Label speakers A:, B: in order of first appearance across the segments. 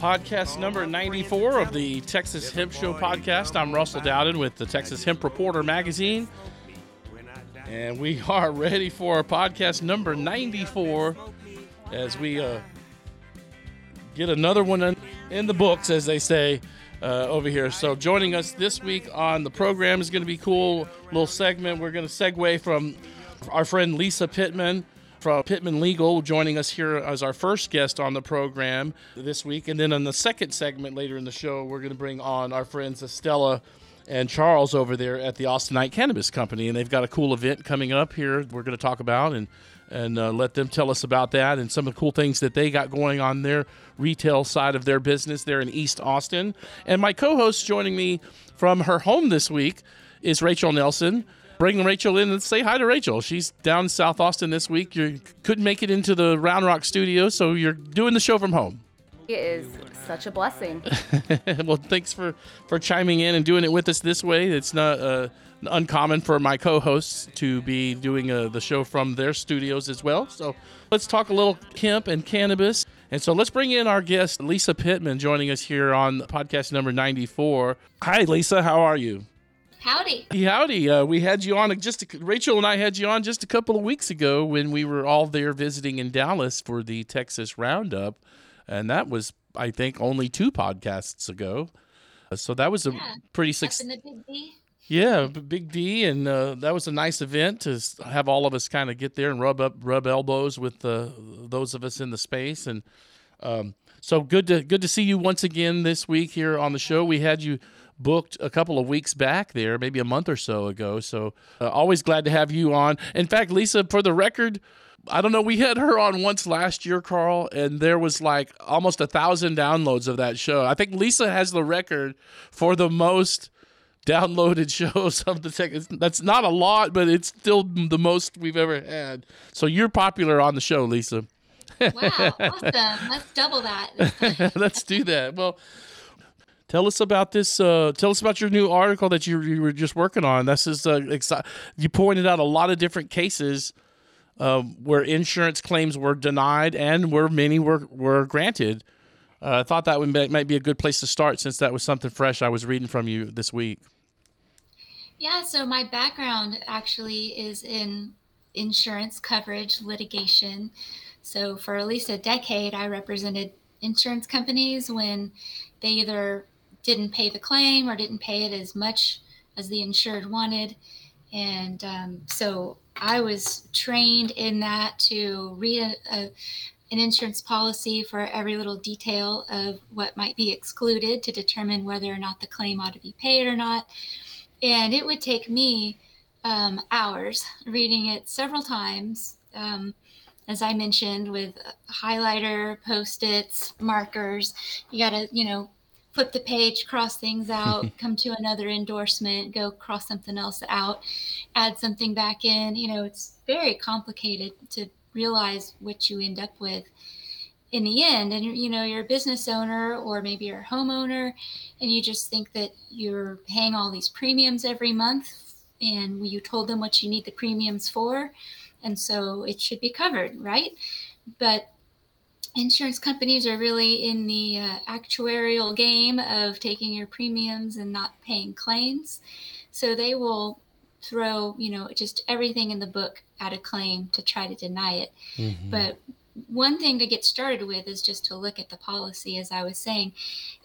A: podcast number 94 of the Texas Hemp Show podcast. I'm Russell Dowden with the Texas Hemp Reporter magazine. And we are ready for our podcast number 94 as we uh, get another one in, the books, as they say uh, over here. So, joining us this week on the program is going to be cool little segment. We're going to segue from our friend Lisa Pittman from Pittman Legal joining us here as our first guest on the program this week. And then in the second segment later in the show, we're going to bring on our friends Estella and Charles over there at the Austinite Cannabis Company. And they've got a cool event coming up here we're going to talk about and and uh, let them tell us about that and some of the cool things that they got going on their retail side of their business there in East Austin. And my co-host joining me from her home this week is Rachel Nelson. Bring Rachel in and say hi to Rachel. She's down in South Austin this week. You couldn't make it into the Round Rock studio, so you're doing the show from home.
B: It is such a blessing.
A: well, thanks for for chiming in and doing it with us this way. It's not uh, uncommon for my co-hosts to be doing uh, the show from their studios as well. So let's talk a little hemp and cannabis. And so let's bring in our guest, Lisa Pittman, joining us here on podcast number 94. Hi, Lisa. How are you?
C: Howdy.
A: Howdy. Uh, we had you on just a, Rachel and I had you on just a couple of weeks ago when we were all there visiting in Dallas for the Texas Roundup, and that was I think only two podcasts ago. Uh, so that was a
C: Yeah,
A: pretty
C: Up
A: success.
C: in the big D.
A: Yeah, Big D, and uh, that was a nice event to have all of us kind of get there and rub up, rub elbows with uh, those of us in the space, and um, so good to good to see you once again this week here on the show. We had you booked a couple of weeks back there, maybe a month or so ago. So uh, always glad to have you on. In fact, Lisa, for the record. I don't know. We had her on once last year, Carl, and there was like almost a thousand downloads of that show. I think Lisa has the record for the most downloaded shows of the tech. it's- That's not a lot, but it's still the most we've ever had. So you're popular on the show, Lisa.
C: Wow, awesome. Let's double that.
A: Let's do that. Well, tell us about this. Uh, tell us about your new article that you, you were just working on. This is uh, exci- you pointed out a lot of different cases um, where insurance claims were denied and where many were were granted. Uh, I thought that would be, might be a good place to start since that was something fresh I was reading from you this week.
C: Yeah, so my background actually is in insurance coverage litigation. So for at least a decade, I represented insurance companies when they either didn't pay the claim or didn't pay it as much as the insured wanted. And um, so I was trained in that to read a, a, an insurance policy for every little detail of what might be excluded to determine whether or not the claim ought to be paid or not. And it would take me um, hours reading it several times. Um, as I mentioned, with highlighter, post its, markers, you got to, you know, flip the page, cross things out, come to another endorsement, go cross something else out, add something back in. You know, it's very complicated to realize what you end up with in the end. And, you know, you're a business owner or maybe you're a homeowner and you just think that you're paying all these premiums every month and you told them what you need the premiums for. And so it should be covered, right? But insurance companies are really in the uh, actuarial game of taking your premiums and not paying claims. So they will throw, you know, just everything in the book at a claim to try to deny it. But one thing to get started with is just to look at the policy, as I was saying.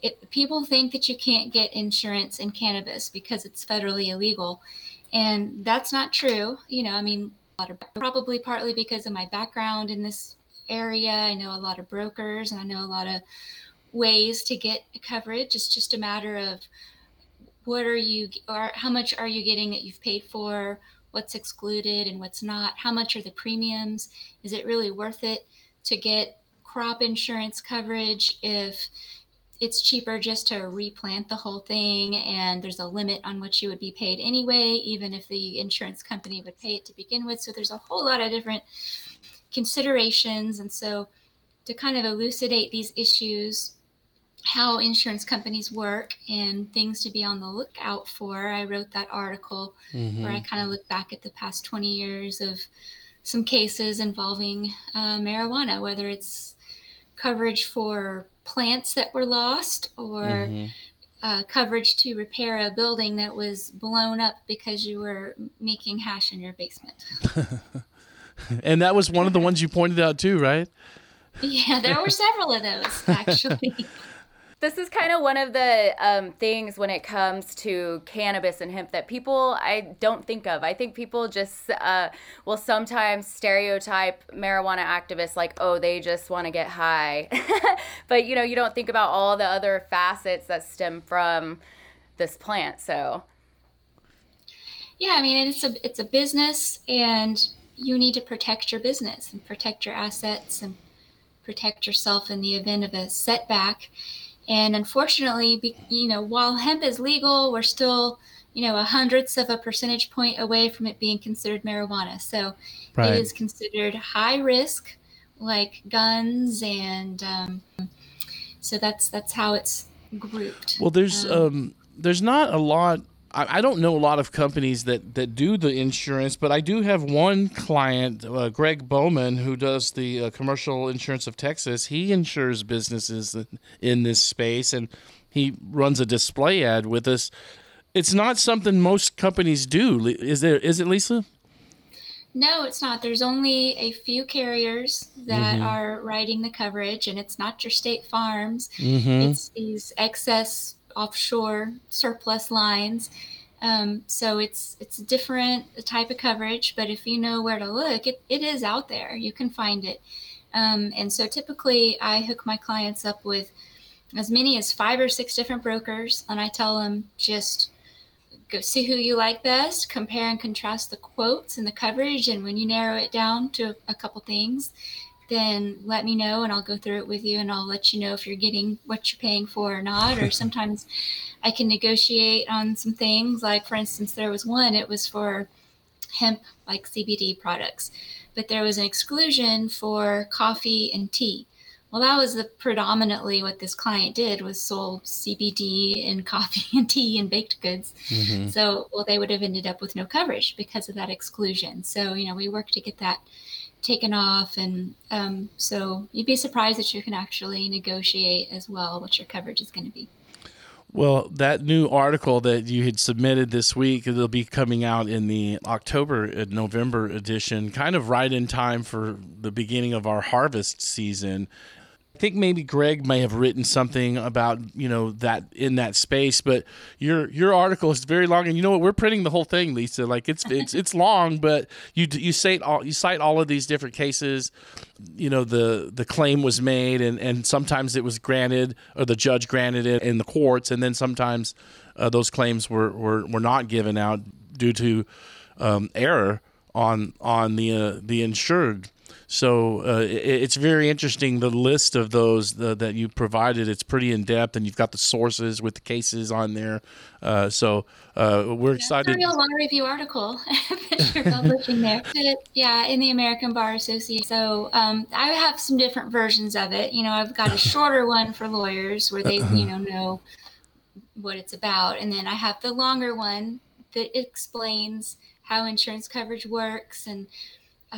C: It, people think that you can't get insurance in cannabis because it's federally illegal. And that's not true. You know, I mean, a lot of, probably partly because of my background in this area. I know a lot of brokers and I know a lot of ways to get coverage. It's just a matter of what are you or how much are you getting that you've paid for what's excluded and what's not how much are the premiums is it really worth it to get crop insurance coverage if it's cheaper just to replant the whole thing and there's a limit on what you would be paid anyway even if the insurance company would pay it to begin with so there's a whole lot of different considerations and so to kind of elucidate these issues how insurance companies work and things to be on the lookout for i wrote that article mm-hmm. where i kind of look back at the past 20 years of some cases involving uh, marijuana whether it's coverage for plants that were lost or mm-hmm. uh, coverage to repair a building that was blown up because you were making hash in your basement.
A: and that was one of the ones you pointed out too, right?
C: Yeah, there were several of those actually.
B: This is kind of one of the um, things when it comes to cannabis and hemp that people I don't think of. I think people just uh, will sometimes stereotype marijuana activists like, oh, they just want to get high. but you know, you don't think about all the other facets that stem from this plant. So,
C: yeah, I mean, it's a it's a business, and you need to protect your business and protect your assets and protect yourself in the event of a setback and unfortunately, you know, while hemp is legal, we're still, you know, a hundredths of a percentage point away from it being considered marijuana. So right. it is considered high risk, like guns, and um, so that's that's how it's grouped.
A: Well, there's um, um there's not a lot I, I don't know a lot of companies that, that do the insurance, but I do have one client, uh, Greg Bowman, who does the uh, commercial insurance of Texas. He insures businesses in this space, and he runs a display ad with us. It's not something most companies do. Is there? Is it, Lisa?
C: No, it's not. There's only a few carriers that mm-hmm. are writing the coverage, and it's not your state farms. Mm-hmm. It's these excess offshore surplus lines. Um, so it's it's a different type of coverage, but if you know where to look, it, it is out there. You can find it. Um, and so typically I hook my clients up with as many as five or six different brokers, and I tell them just go see who you like best, compare and contrast the quotes and the coverage, and when you narrow it down to a couple things, then let me know and I'll go through it with you and I'll let you know if you're getting what you're paying for or not. Or sometimes I can negotiate on some things. Like, for instance, there was one, it was for hemp, like CBD products, but there was an exclusion for coffee and tea. Well, that was the predominantly what this client did was sold CBD and coffee and tea and baked goods. Mm-hmm. So, well, they would have ended up with no coverage because of that exclusion. So, you know, we work to get that taken off. And um, so you'd be surprised that you can actually negotiate as well what your coverage is going to be.
A: Well, that new article that you had submitted this week, it'll be coming out in the October and November edition, kind of right in time for the beginning of our harvest season. I think maybe Greg may have written something about you know that in that space, but your your article is very long, and you know what? We're printing the whole thing, Lisa. Like it's it's it's long, but you you cite all you cite all of these different cases. You know the the claim was made, and and sometimes it was granted, or the judge granted it in the courts, and then sometimes uh, those claims were, were were not given out due to um, error on on the uh, the insured so uh, it, it's very interesting the list of those the, that you provided. It's pretty in depth, and you've got the sources with the cases on there. Uh, so uh, we're yeah, excited.
C: It's a real long review article that you're publishing there. But, yeah, in the American Bar Association. So um, I have some different versions of it. You know, I've got a shorter one for lawyers where they you know know what it's about, and then I have the longer one that explains how insurance coverage works and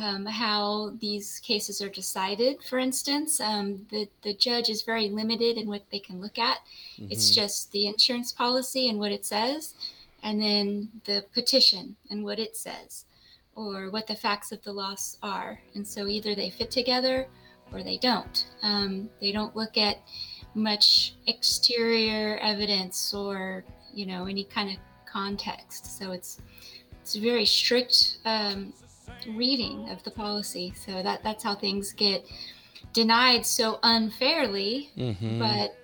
C: um, how these cases are decided. For instance, um, the the judge is very limited in what they can look at. Mm-hmm. It's just the insurance policy and what it says, and then the petition and what it says, or what the facts of the loss are. And so either they fit together or they don't. Um, they don't look at much exterior evidence or you know any kind of context. So it's it's very strict um, reading of the policy. So that that's how things get denied so unfairly. Mm-hmm. But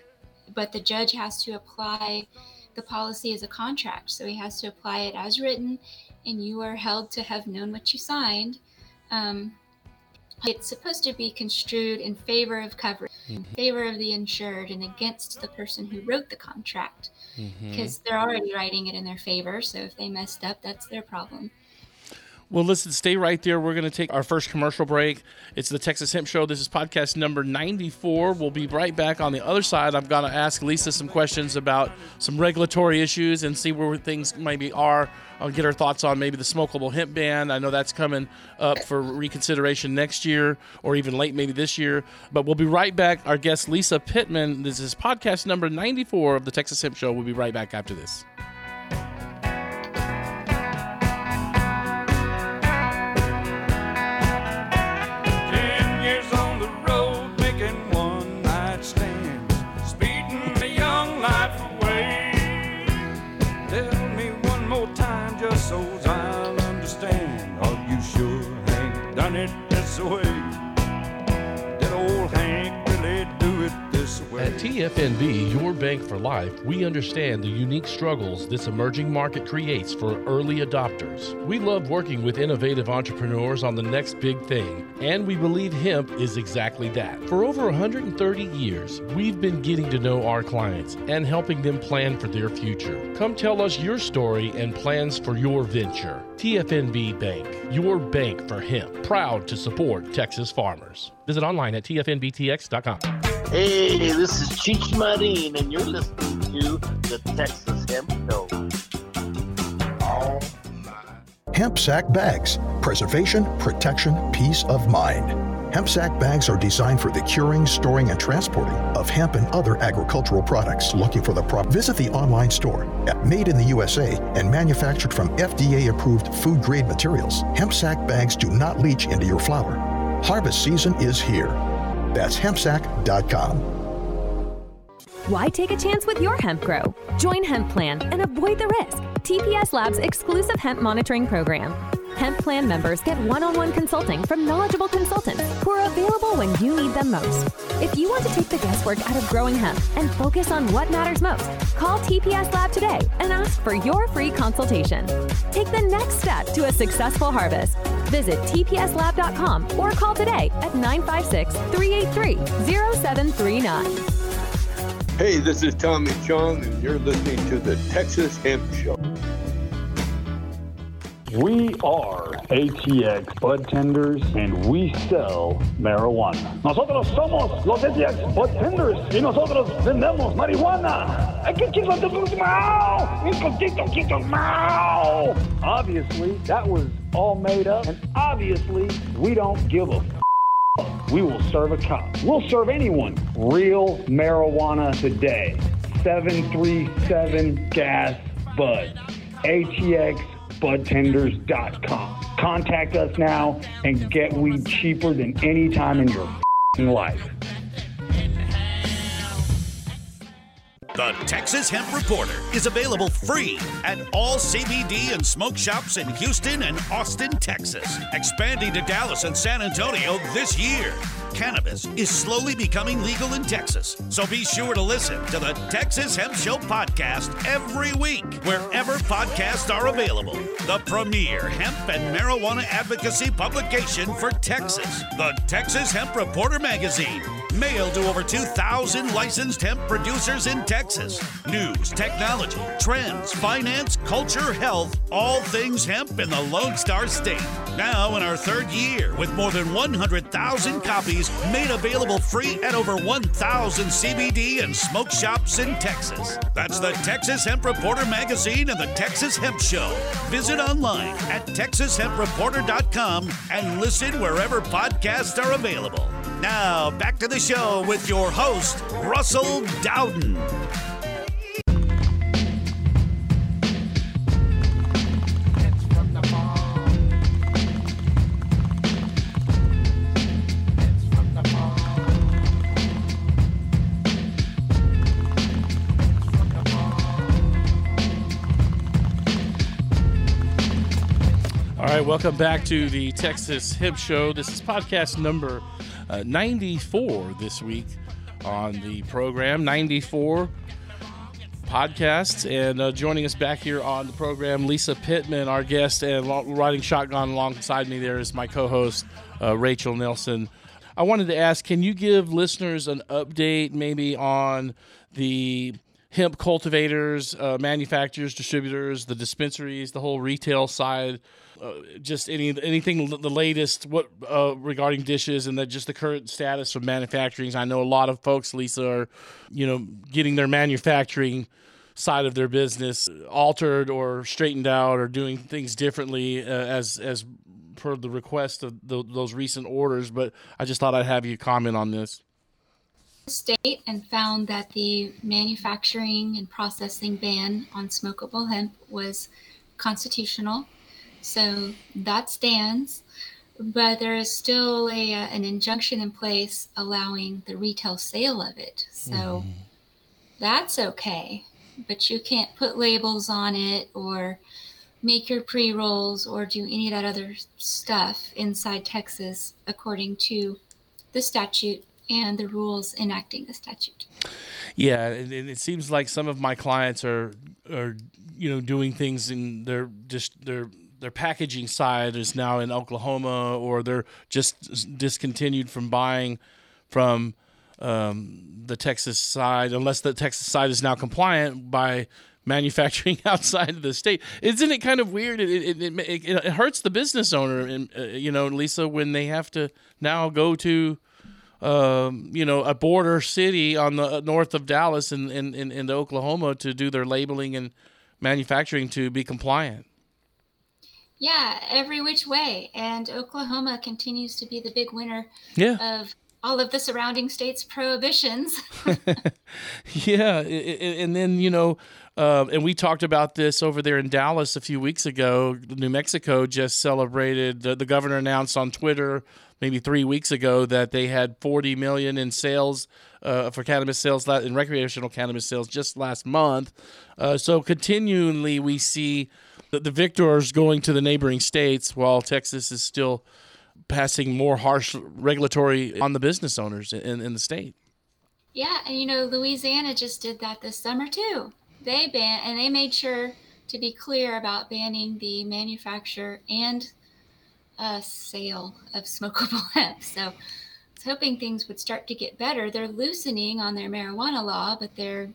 C: but the judge has to apply the policy as a contract. So he has to apply it as written, and you are held to have known what you signed. Um, it's supposed to be construed in favor of coverage. in favor of the insured and against the person who wrote the contract because they're already writing it in their favor. So if they messed up, that's their problem.
A: Well, listen, stay right there. We're going to take our first commercial break. It's the Texas Hemp Show. This is podcast number 94. We'll be right back on the other side. I'm going to ask Lisa some questions about some regulatory issues and see where things maybe are. I'll get her thoughts on maybe the smokable hemp ban. I know that's coming up for reconsideration next year or even late maybe this year. But we'll be right back. Our guest, Lisa Pittman. This is podcast number 94 of the Texas Hemp Show. We'll be right back after this.
D: It
E: At TFNB, your bank for life, we understand the unique struggles this emerging market creates for early adopters. We love working with innovative entrepreneurs on the next big thing, and we believe hemp is exactly that. For over 130 years, we've been getting to know our clients and helping them plan for their future. Come tell us your story and plans for your venture. TFNB Bank, your bank for hemp, proud to support Texas farmers. Visit online at tfnbtx.com.
F: Hey, this is Cheech Marin, and you're listening to the Texas Hemp Show.
G: Hemp sack bags. Preservation, protection, peace of mind. Hemp sack bags are designed for the curing, storing, and transporting of hemp and other agricultural products. Looking for the prop? Visit the online store at Made in the USA and manufactured from FDA-approved food-grade materials. Hemp sack bags do not leach into your flower. Harvest season is here. That's hempsack.com.
H: Why take a chance with your hemp grow? Join Hemp Plan and avoid the risk. TPS Labs exclusive hemp monitoring program. Hemp Plan members get one on one consulting from knowledgeable consultants who are available when you need them most. If you want to take the guesswork out of growing hemp and focus on what matters most, call TPS Lab today and ask for your free consultation. Take the next step to a successful harvest. Visit tpslab.com or call today at 956 383 0739.
I: Hey, this is Tommy Chong, and you're listening to the Texas Hemp Show.
J: We are ATX Bud Tenders and we sell marijuana. Nosotros somos los ATX Bud Tenders y nosotros vendemos marijuana. Hay que quitar the mouth. Quito, quito, mouth. Obviously, that was all made up, and obviously, we don't give a f- we will serve a cop. We'll serve anyone. Real marijuana today. 737 Gas Bud. ATX budtenders.com. Contact us now and get weed cheaper than any time in your life.
K: The Texas Hemp Reporter is available free at all CBD and smoke shops in Houston and Austin, Texas, expanding to Dallas and San Antonio this year. Cannabis is slowly becoming legal in Texas, so be sure to listen to the Texas Hemp Show podcast every week, wherever podcasts are available. The premier hemp and marijuana advocacy publication for Texas, the Texas Hemp Reporter magazine, mailed to over 2,000 licensed hemp producers in Texas. News, technology, trends, finance, culture, health, all things hemp in the Lone Star State. Now in our third year with more than 100,000 copies made available free at over 1,000 CBD and smoke shops in Texas. That's the Texas Hemp Reporter magazine and the Texas Hemp Show. Visit online at texashempreporter.com and listen wherever podcasts are available. Now, back to the show with your host, Russell Dowden.
A: All right, welcome back to the Texas Hemp Show. This is podcast number uh, 94 this week on the program. 94 podcasts. And uh, joining us back here on the program, Lisa Pittman, our guest, and riding shotgun alongside me there is my co host, uh, Rachel Nelson. I wanted to ask, can you give listeners an update, maybe on the hemp cultivators, uh, manufacturers, distributors, the dispensaries, the whole retail side? Uh, just any anything the latest what uh, regarding dishes and the, just the current status of manufacturing. I know a lot of folks, Lisa, are you know getting their manufacturing side of their business altered or straightened out or doing things differently uh, as as per the request of the, those recent orders. But I just thought I'd have you comment on this.
C: State and found that the manufacturing and processing ban on smokable hemp was constitutional so that stands, but there is still a, uh, an injunction in place allowing the retail sale of it. So mm. that's okay, but you can't put labels on it or make your pre rolls or do any of that other stuff inside Texas according to the statute and the rules enacting the statute.
A: Yeah, and it seems like some of my clients are are you know doing things and they're just their their packaging side is now in Oklahoma, or they're just discontinued from buying from um, the Texas side, unless the Texas side is now compliant by manufacturing outside of the state. Isn't it kind of weird? It it, it, it, it hurts the business owner, and uh, you know, Lisa, when they have to now go to. Um, you know, a border city on the uh, north of Dallas and in, in, in Oklahoma to do their labeling and manufacturing to be compliant.
C: Yeah, every which way. And Oklahoma continues to be the big winner
A: yeah.
C: of all of the surrounding states' prohibitions.
A: yeah. And then, you know, uh, and we talked about this over there in Dallas a few weeks ago. New Mexico just celebrated, the, the governor announced on Twitter maybe three weeks ago that they had 40 million in sales uh, for cannabis sales in recreational cannabis sales just last month. Uh, so continually we see the, the victors going to the neighboring states while Texas is still passing more harsh regulatory on the business owners in, in the state.
C: Yeah, and you know, Louisiana just did that this summer too. They ban and they made sure to be clear about banning the manufacture and uh, sale of smokable hemp. So I was hoping things would start to get better. They're loosening on their marijuana law, but they're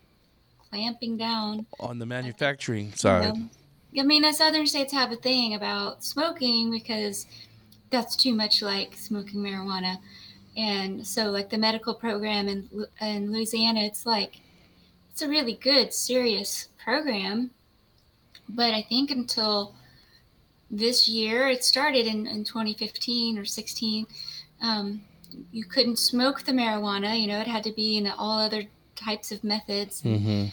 C: clamping down
A: on the manufacturing side. You know,
C: I mean, the southern states have a thing about smoking because that's too much like smoking marijuana. And so, like the medical program in, in Louisiana, it's like, it's a really good, serious program. But I think until this year, it started in, in 2015 or 16, um, you couldn't smoke the marijuana. You know, it had to be in all other types of methods.
A: Mm-hmm.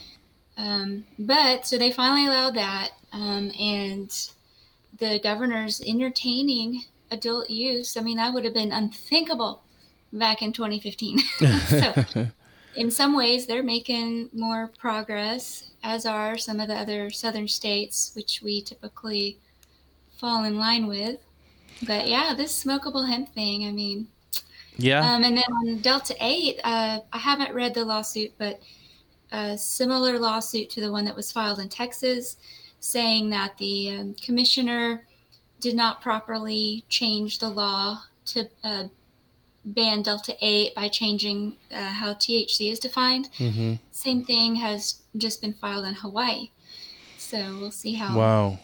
C: Um, but so they finally allowed that. Um, and the governor's entertaining adult use. I mean, that would have been unthinkable back in 2015. so, in some ways, they're making more progress, as are some of the other southern states, which we typically fall in line with. But yeah, this smokable hemp thing, I mean,
A: yeah.
C: Um, and then on Delta 8, uh, I haven't read the lawsuit, but a similar lawsuit to the one that was filed in Texas saying that the um, commissioner did not properly change the law to uh, ban Delta 8 by changing uh, how THC is defined.
A: Mm-hmm.
C: Same thing has just been filed in Hawaii. So we'll see how
A: wow.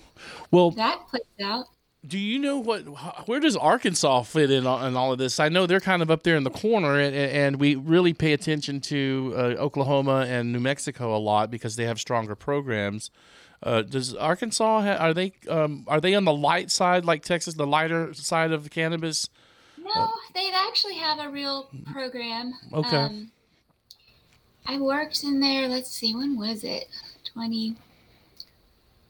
A: well,
C: that plays out.
A: Do you know what? Where does Arkansas fit in in all of this? I know they're kind of up there in the corner, and, and we really pay attention to uh, Oklahoma and New Mexico a lot because they have stronger programs. Uh, does Arkansas ha- are they um, are they on the light side like Texas, the lighter side of the cannabis?
C: No, they actually have a real program.
A: Okay.
C: Um, I worked in there. Let's see, when was it? Twenty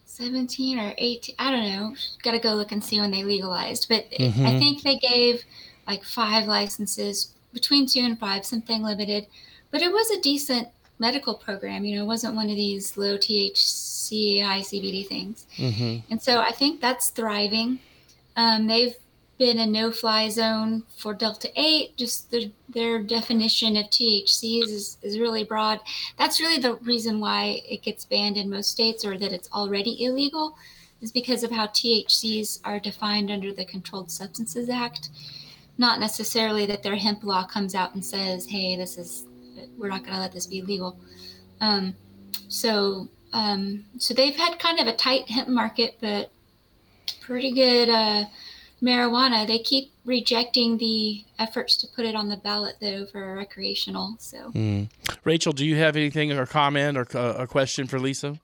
C: seventeen or eighteen? I don't know. Got to go look and see when they legalized. But
A: mm-hmm.
C: I think they gave like five licenses, between two and five, something limited. But it was a decent medical program. You know, it wasn't one of these low THC, high CBD things.
A: Mm-hmm.
C: And so I think that's thriving. Um, they've been a no-fly zone for Delta 8. Just the, their definition of THCs is, is really broad. That's really the reason why it gets banned in most states or that it's already illegal is because of how THCs are defined under the Controlled Substances Act. not necessarily that their hemp law comes out and says, "Hey, this is we're not going to let this be legal." Um, so um, so they've had kind of a tight hemp market, but pretty good uh, marijuana. They keep rejecting the efforts to put it on the ballot though for recreational. So,
A: mm. Rachel, do you have anything or comment or uh, a question for Lisa?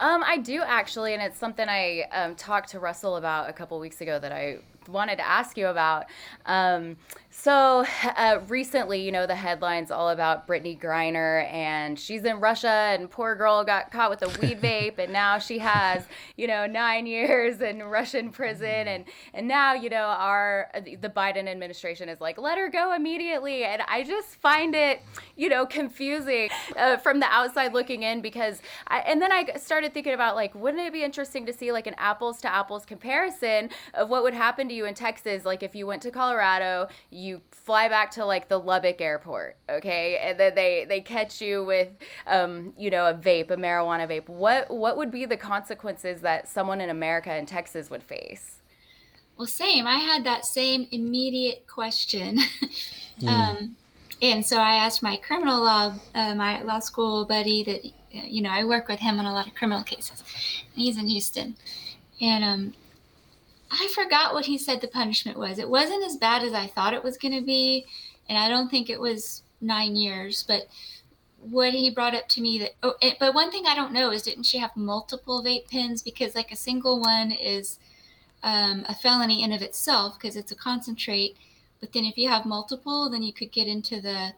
B: Um, I do actually, and it's something I um, talked to Russell about a couple weeks ago that I wanted to ask you about. Um, so uh, recently, you know, the headlines all about Brittney Griner, and she's in Russia, and poor girl got caught with a weed vape, and now she has, you know, nine years in Russian prison, and and now, you know, our the Biden administration is like, let her go immediately, and I just find it, you know, confusing uh, from the outside looking in because, I, and then I started thinking about like, wouldn't it be interesting to see like an apples to apples comparison of what would happen to you in Texas, like if you went to Colorado, you you fly back to like the Lubbock airport, okay, and then they they catch you with, um, you know, a vape, a marijuana vape. What what would be the consequences that someone in America and Texas would face?
C: Well, same. I had that same immediate question. mm. um, and so I asked my criminal law, uh, my law school buddy that, you know, I work with him on a lot of criminal cases. He's in Houston. And um, I forgot what he said the punishment was. It wasn't as bad as I thought it was going to be, and I don't think it was nine years. But what he brought up to me that oh, it, but one thing I don't know is didn't she have multiple vape pens? Because like a single one is um, a felony in of itself because it's a concentrate. But then if you have multiple, then you could get into the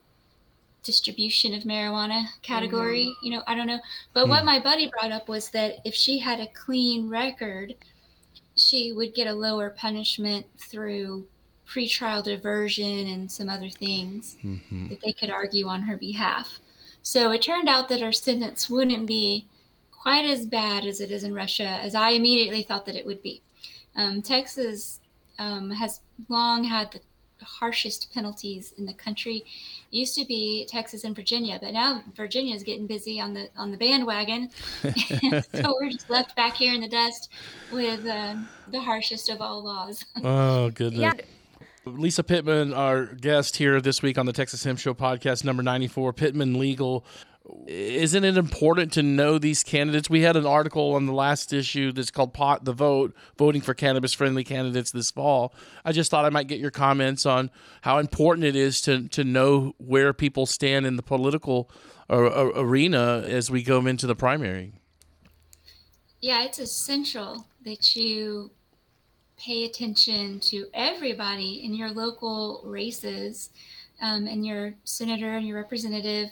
C: distribution of marijuana category. Mm-hmm. You know, I don't know. But mm. what my buddy brought up was that if she had a clean record she would get a lower punishment through pretrial diversion and some other things mm-hmm. that they could argue on her behalf. So it turned out that her sentence wouldn't be quite as bad as it is in Russia as I immediately thought that it would be. Um, Texas um, has long had the harshest penalties in the country. It used to be Texas and Virginia, but now Virginia is getting busy on the on the bandwagon, so we're just left back here in the dust with uh, the harshest of all laws.
A: oh goodness. Yeah. Lisa Pittman, our guest here this week on the Texas Hemp Show podcast, number 94, Pittman Legal isn't it important to know these candidates? We had an article on the last issue that's called "Pot the Vote: Voting for Cannabis-Friendly Candidates this fall." I just thought I might get your comments on how important it is to to know where people stand in the political arena as we go into the primary.
C: Yeah, it's essential that you pay attention to everybody in your local races, um, and your senator and your representative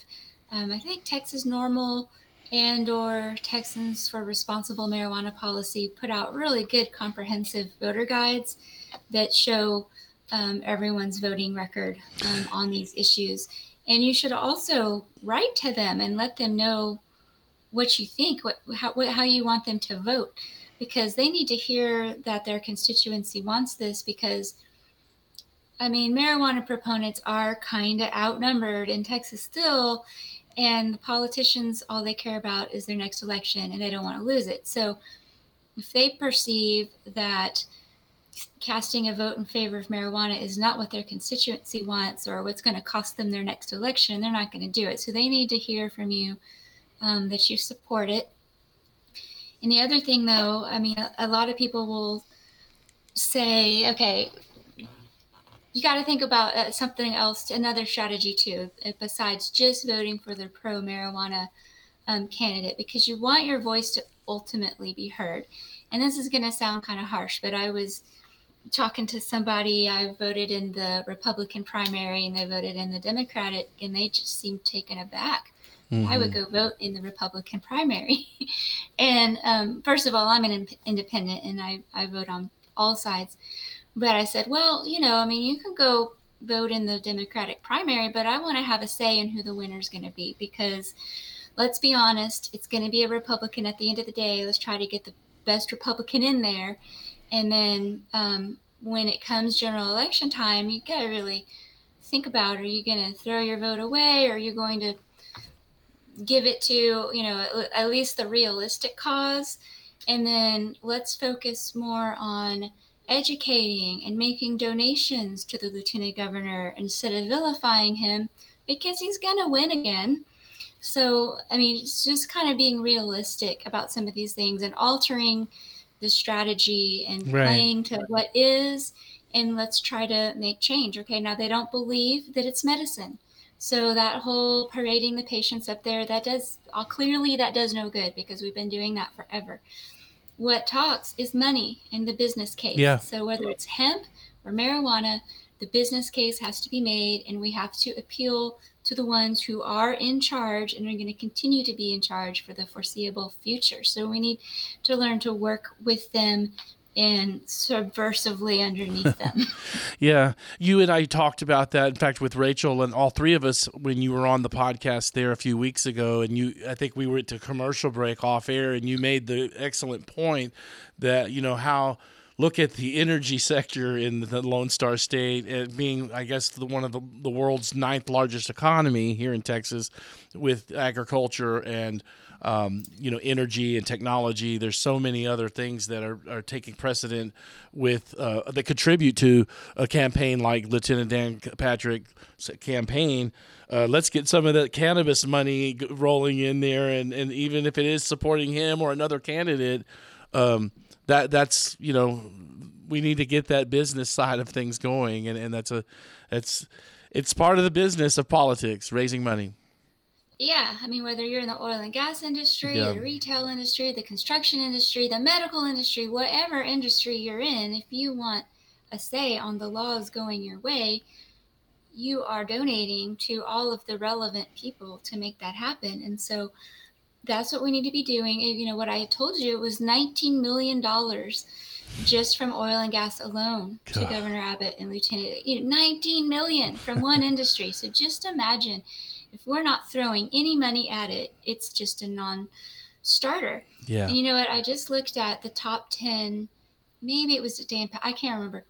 C: um, I think Texas NORML and or Texans for Responsible Marijuana Policy put out really good comprehensive voter guides that show um, everyone's voting record um, on these issues. And you should also write to them and let them know what you think, what how, what, how you want them to vote, because they need to hear that their constituency wants this. Because, I mean, marijuana proponents are kind of outnumbered in Texas still, and the politicians all they care about is their next election and they don't want to lose it. So if they perceive that casting a vote in favor of marijuana is not what their constituency wants or what's going to cost them their next election they're not going to do it. So they need to hear from you um, that you support it. And the other thing though i mean a, a lot of people will say okay you got to think about uh, something else, another strategy too, uh, besides just voting for the pro marijuana um, candidate, because you want your voice to ultimately be heard. And this is going to sound kind of harsh, but I was talking to somebody, I voted in the Republican primary and they voted in the Democratic, and they just seemed taken aback. Mm-hmm. I would mm-hmm. go vote in the Republican primary. and um, first of all, I'm an independent and I, I vote on all sides. But I said, well, you know, I mean, you can go vote in the Democratic primary, but I want to have a say in who the winner is going to be because let's be honest, it's going to be a Republican at the end of the day. Let's try to get the best Republican in there. And then um, when it comes general election time, you got to really think about are you going to throw your vote away or are you going to give it to, you know, at least the realistic cause? And then let's focus more on educating and making donations to the lieutenant governor instead of vilifying him because he's going to win again. So, I mean, it's just kind of being realistic about some of these things and altering the strategy and
A: Right.
C: playing to what is, and let's try to make change. Okay, now they don't believe that it's medicine. So that whole parading the patients up there, that does uh, clearly that does no good because we've been doing that forever. What talks is money and the business case.
A: Yeah.
C: So whether it's hemp or marijuana, the business case has to be made, and we have to appeal to the ones who are in charge and are going to continue to be in charge for the foreseeable future. So we need to learn to work with them and subversively underneath them.
A: Yeah, you and I talked about that. In fact, with Rachel and all three of us when you were on the podcast there a few weeks ago, and you, I think we were at the commercial break off air, and you made the excellent point that you know how look at the energy sector in the Lone Star State it being, I guess, the one of the, the world's ninth largest economy here in Texas, with agriculture and um, you know energy and technology. There's so many other things that are, are taking precedent with uh, that contribute to a campaign like Lieutenant Dan Patrick's campaign. Uh, let's get some of that cannabis money rolling in there, and, and even if it is supporting him or another candidate, um, that that's you know we need to get that business side of things going, and, and that's a that's it's part of the business of politics, raising money.
C: Yeah, I mean, whether you're in the oil and gas industry,
A: Yeah.
C: the retail industry, the construction industry, the medical industry, whatever industry you're in, if you want a say on the laws going your way, you are donating to all of the relevant people to make that happen. And so that's what we need to be doing. And, You know, what I told you, it was $19 million just from oil and gas alone to Governor Abbott and Lieutenant, you know, 19 million from one industry. So just imagine if we're not throwing any money at it, it's just a non starter.
A: Yeah.
C: And you know what? I just looked at the top 10, maybe it was Dan, Pa- I can't remember.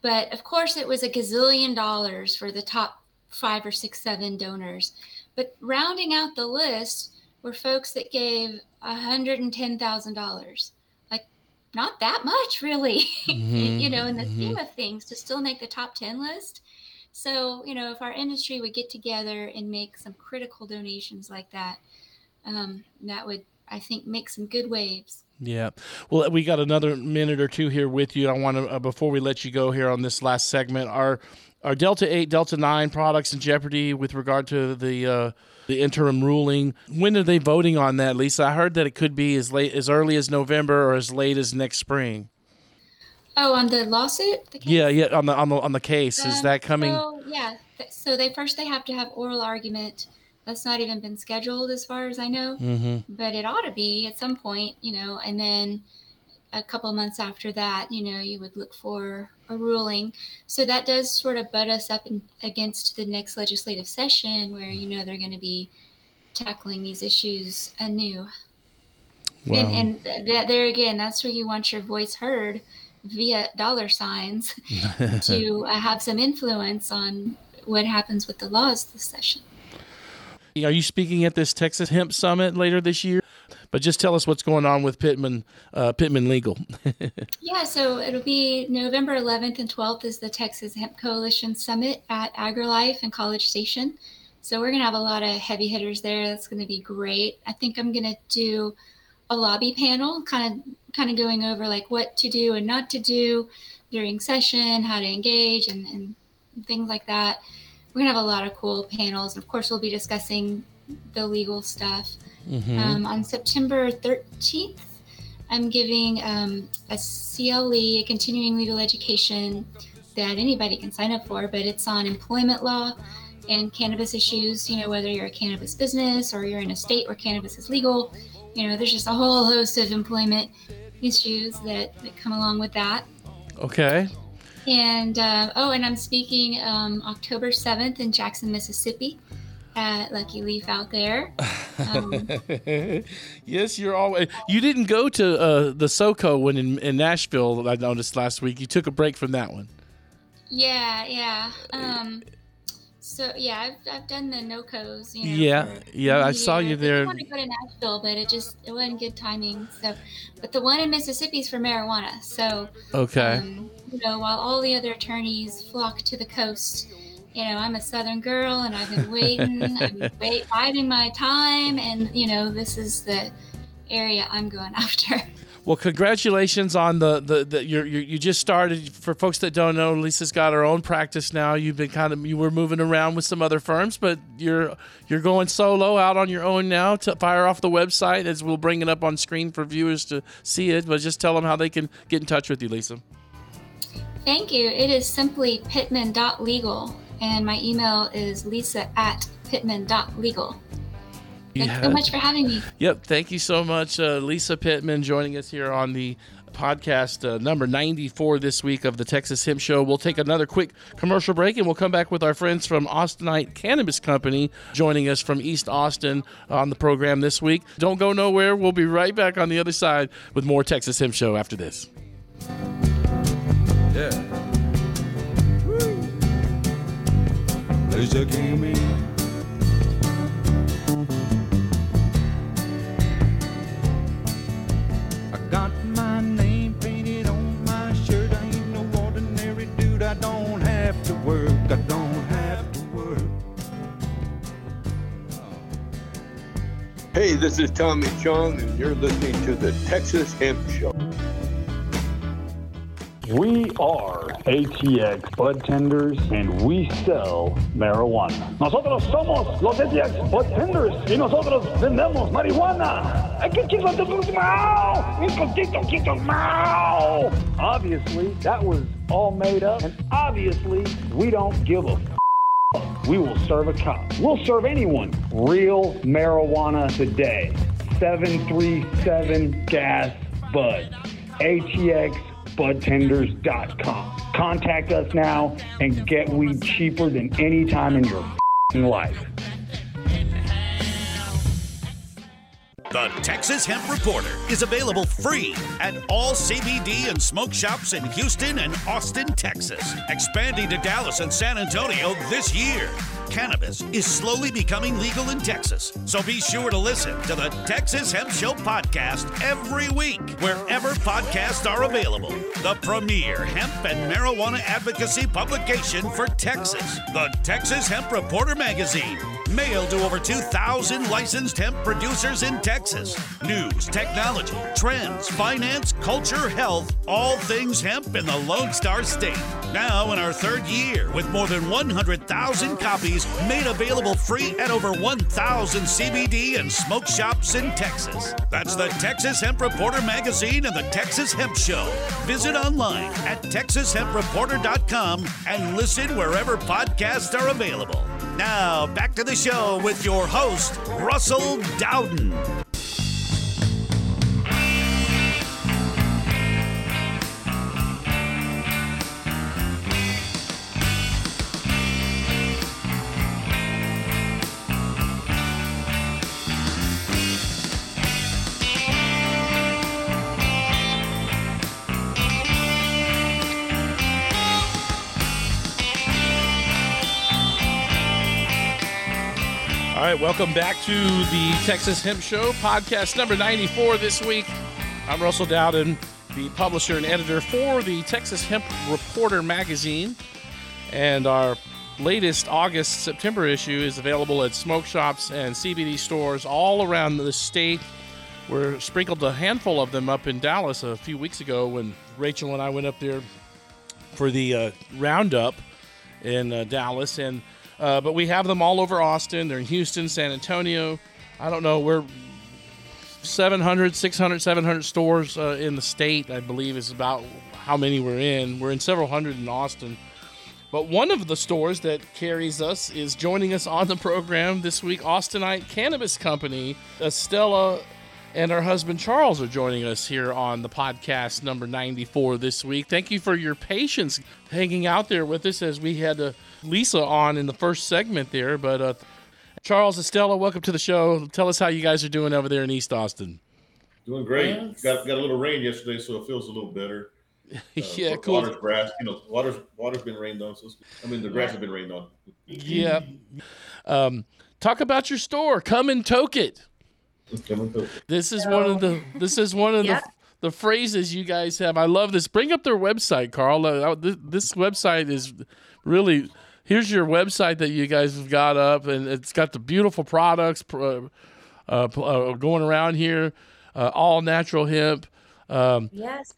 C: But of course, it was a gazillion dollars for the top five or six, seven donors. But rounding out the list were folks that gave $110,000. Like, not that much, really,
A: Mhm,
C: you know, in the
A: mhm.
C: scheme of things to still make the top 10 list. So, you know, if our industry would get together and make some critical donations like that, um, that would, I think, make some good waves.
A: Yeah. Well, we got another minute or two here with you. I want to uh, before we let you go here on this last segment, are are Delta Eight, Delta Nine products in jeopardy with regard to the uh, the interim ruling? When are they voting on that, Lisa? I heard that it could be as late as early as November or as late as next spring.
C: Oh, on the lawsuit? The
A: Yeah, yeah. On the on the on the case, is
C: Um,
A: that coming?
C: So, yeah. So they first they have to have oral argument. That's not even been scheduled as far as I know.
A: mm-hmm.
C: But it ought to be at some point, you know, and then a couple months after that, you know, you would look for a ruling. So that does sort of butt us up in, against the next legislative session where, you know, they're going to be tackling these issues anew.
A: Wow.
C: And, and th- there again, that's where you want your voice heard via dollar signs to uh, have some influence on what happens with the laws this session.
A: Are you speaking at this Texas Hemp Summit later this year? But just tell us what's going on with Pittman uh, Pittman Legal.
C: Yeah, so it'll be November 11th and 12th is the Texas Hemp Coalition Summit at AgriLife and College Station. So we're going to have a lot of heavy hitters there. That's going to be great. I think I'm going to do a lobby panel, kind of kind of going over like what to do and not to do during session, how to engage, and, and things like that. We're going to have a lot of cool panels. Of course, we'll be discussing the legal stuff.
A: Mhm.
C: Um, on September 13th, I'm giving um, a CLE, a continuing legal education that anybody can sign up for, but it's on employment law and cannabis issues. You know, whether you're a cannabis business or you're in a state where cannabis is legal, you know, there's just a whole host of employment issues that, that come along with that.
A: Okay.
C: And uh, oh, and I'm speaking um, October 7th in Jackson, Mississippi at Lucky Leaf out there. Um,
A: yes, you're always. You didn't go to uh, the SoCo one in, in Nashville. I noticed last week. You took a break from that one.
C: Yeah, yeah. Um, So yeah, I've, I've done the NOCOs. You know,
A: Yeah, yeah, I saw you there.
C: I want to go to Nashville, but it just it wasn't good timing. So, but the one in Mississippi is for marijuana. So
A: Okay.
C: um, you know, while all the other attorneys flock to the coast, you know, I'm a Southern girl and I've been waiting, I'm wait, biding my time, and you know, this is the area I'm going after.
A: Well, congratulations on the the, the you you just started. For folks that don't know, Lisa's got her own practice now. You've been kind of you were moving around with some other firms, but you're you're going solo out on your own now. To fire off the website as we'll bring it up on screen for viewers to see it. But just tell them how they can get in touch with you, Lisa.
C: Thank you. It is simply pittman.legal, and my email is lisa at pittman.legal. Thanks
A: Yeah.
C: so much for having me.
A: Yep. Thank you so much, uh, Lisa Pittman, joining us here on the podcast uh, number 94 this week of the Texas Hemp Show. We'll take another quick commercial break and we'll come back with our friends from Austinite Cannabis Company joining us from East Austin on the program this week. Don't go nowhere. We'll be right back on the other side with more Texas Hemp Show after this.
D: Yeah. Lisa came in.
I: Hey, this is Tommy Chong, and you're listening to the Texas Hemp Show.
J: We are ATX Bud Tenders and we sell marijuana. Nosotros somos los ATX Bud Tenders y nosotros vendemos marijuana. Poquito, quito mouth. Obviously, that was all made up, and obviously, we don't give a we will serve a cop. We'll serve anyone. Real marijuana today. 737 Gas Bud. ATX budtenders.com. Contact us now and get weed cheaper than any time in your life.
K: The Texas Hemp Reporter is available free at all CBD and smoke shops in Houston and Austin, Texas, expanding to Dallas and San Antonio this year. Cannabis is slowly becoming legal in Texas, so be sure to listen to the Texas Hemp Show podcast every week, wherever podcasts are available. The premier hemp and marijuana advocacy publication for Texas, the Texas Hemp Reporter magazine, mailed to over 2,000 licensed hemp producers in Texas. News, technology, trends, finance, culture, health, all things hemp in the Lone Star State. Now in our third year with more than 100,000 copies made available free at over 1,000 CBD and smoke shops in Texas. That's the Texas Hemp Reporter magazine and the Texas Hemp Show. Visit online at texashempreporter.com and listen wherever podcasts are available. Now, back to the show with your host, Russell Dowden.
A: Right, welcome back to the Texas Hemp Show, podcast number 94 this week. I'm Russell Dowden, the publisher and editor for the Texas Hemp Reporter magazine. And our latest August September issue is available at smoke shops and CBD stores all around the state. We're sprinkled a handful of them up in Dallas a few weeks ago when Rachel and I went up there for the uh, roundup in uh, Dallas, and uh, but we have them all over Austin. They're in Houston, San Antonio. I don't know. We're 700, 600, 700 stores uh, in the state. I believe is about how many we're in. We're in several hundred in Austin. But one of the stores that carries us is joining us on the program this week. Austinite Cannabis Company, Estella and her husband Charles are joining us here on the podcast number 94 this week. Thank you for your patience hanging out there with us as we had uh, Lisa on in the first segment there. But uh, Charles, Estella, welcome to the show. Tell us how you guys are doing over there in East Austin.
L: Doing great. Got got a little rain yesterday, so it feels a little better.
A: yeah,
L: wa-
A: cool.
L: Water's grass, you know, water's water's been rained on. So it's- I mean, the grass has been rained on.
A: Yeah. Um, talk about your store. Come and toke it. This is one of the. This is one of
M: Yep.
A: the the phrases you guys have. I love this. Bring up their website, Carl. Uh, this, this website is really. Here's your website that you guys have got up, and it's got the beautiful products uh, uh, uh, going around here. Uh, all natural hemp. Um,
M: Yes.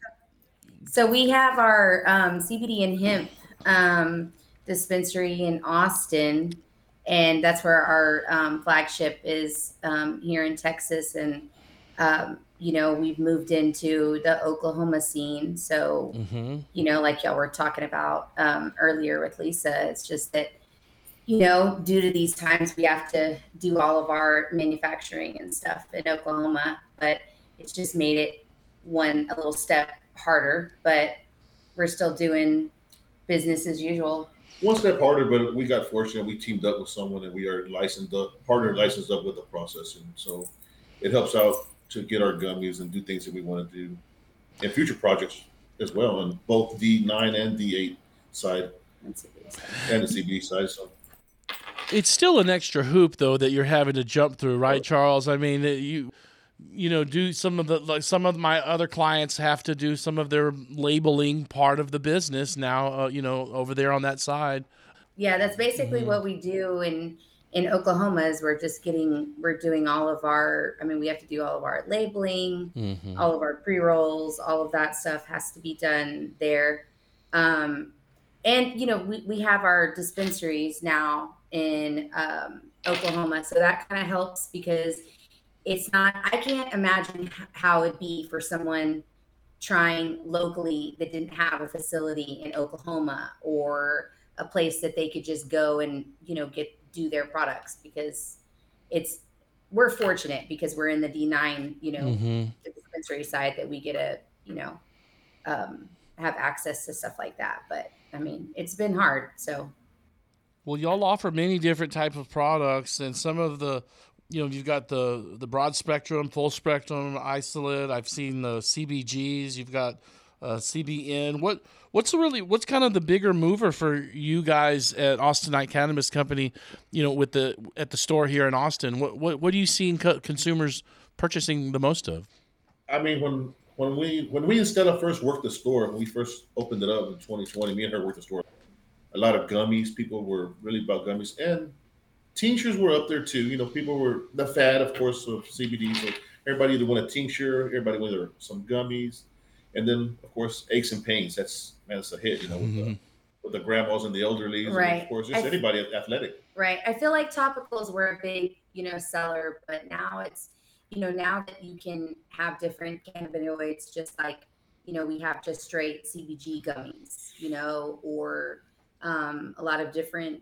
M: So we have our um, CBD and hemp um, dispensary in Austin, and that's where our um, flagship is um, here in Texas. And um, you know, we've moved into the Oklahoma scene. So
A: mhm.
M: you know, like y'all were talking about um, earlier with Lisa, it's just that you know, due to these times, we have to do all of our manufacturing and stuff in Oklahoma, but it's just made it one a little step harder, but we're still doing business as usual.
L: One step harder, but we got fortunate. We teamed up with someone, and we are licensed up, partner licensed up with the processing. So it helps out to get our gummies and do things that we want to do, in future projects as well on both the nine and the eight side, and the CBD side. So
A: it's still an extra hoop though that you're having to jump through, right, Charles? I mean, you you know do some of the like some of my other clients have to do some of their labeling part of the business now. Uh, you know, over there on that side.
M: Yeah, that's basically
A: Mhm.
M: what we do in in Oklahoma is we're just getting we're doing all of our I mean we have to do all of our labeling,
A: Mhm.
M: all of our pre-rolls, all of that stuff has to be done there. Um and you know we, we have our dispensaries now in um, Oklahoma, so that kind of helps because it's not I can't imagine how it'd be for someone trying locally that didn't have a facility in Oklahoma or a place that they could just go and you know get do their products because it's we're fortunate because we're in the D9 you know
A: Mhm.
M: the dispensary side that we get a you know um, have access to stuff like that but I mean it's been hard so
A: Well, y'all offer many different type of products, and some of the, you know, you've got the the broad spectrum, full spectrum isolate. I've seen the CBGs. You've got uh, CBN. What what's really what's kind of the bigger mover for you guys at Austinite Cannabis Company? You know, with the at the store here in Austin. What what what are you seeing co- consumers purchasing the most of?
L: I mean, when when we when we instead of first worked the store, when we first opened it up in 2020, me and her worked the store. A lot of gummies. People were really about gummies, and tinctures were up there too. You know, people were the fad, of course, of CBD. So everybody either wanted tincture, everybody wanted some gummies, and then of course aches and pains. That's man, that's a hit. You know, with, the, with the grandmas and the elderly, and
M: Right.
L: of course, just
M: I-
L: anybody athletic.
M: Right. I feel like topicals were a big, you know, seller, but now it's, you know, now that you can have different cannabinoids, just like, you know, we have just straight CBG gummies, you know, or um, a lot of different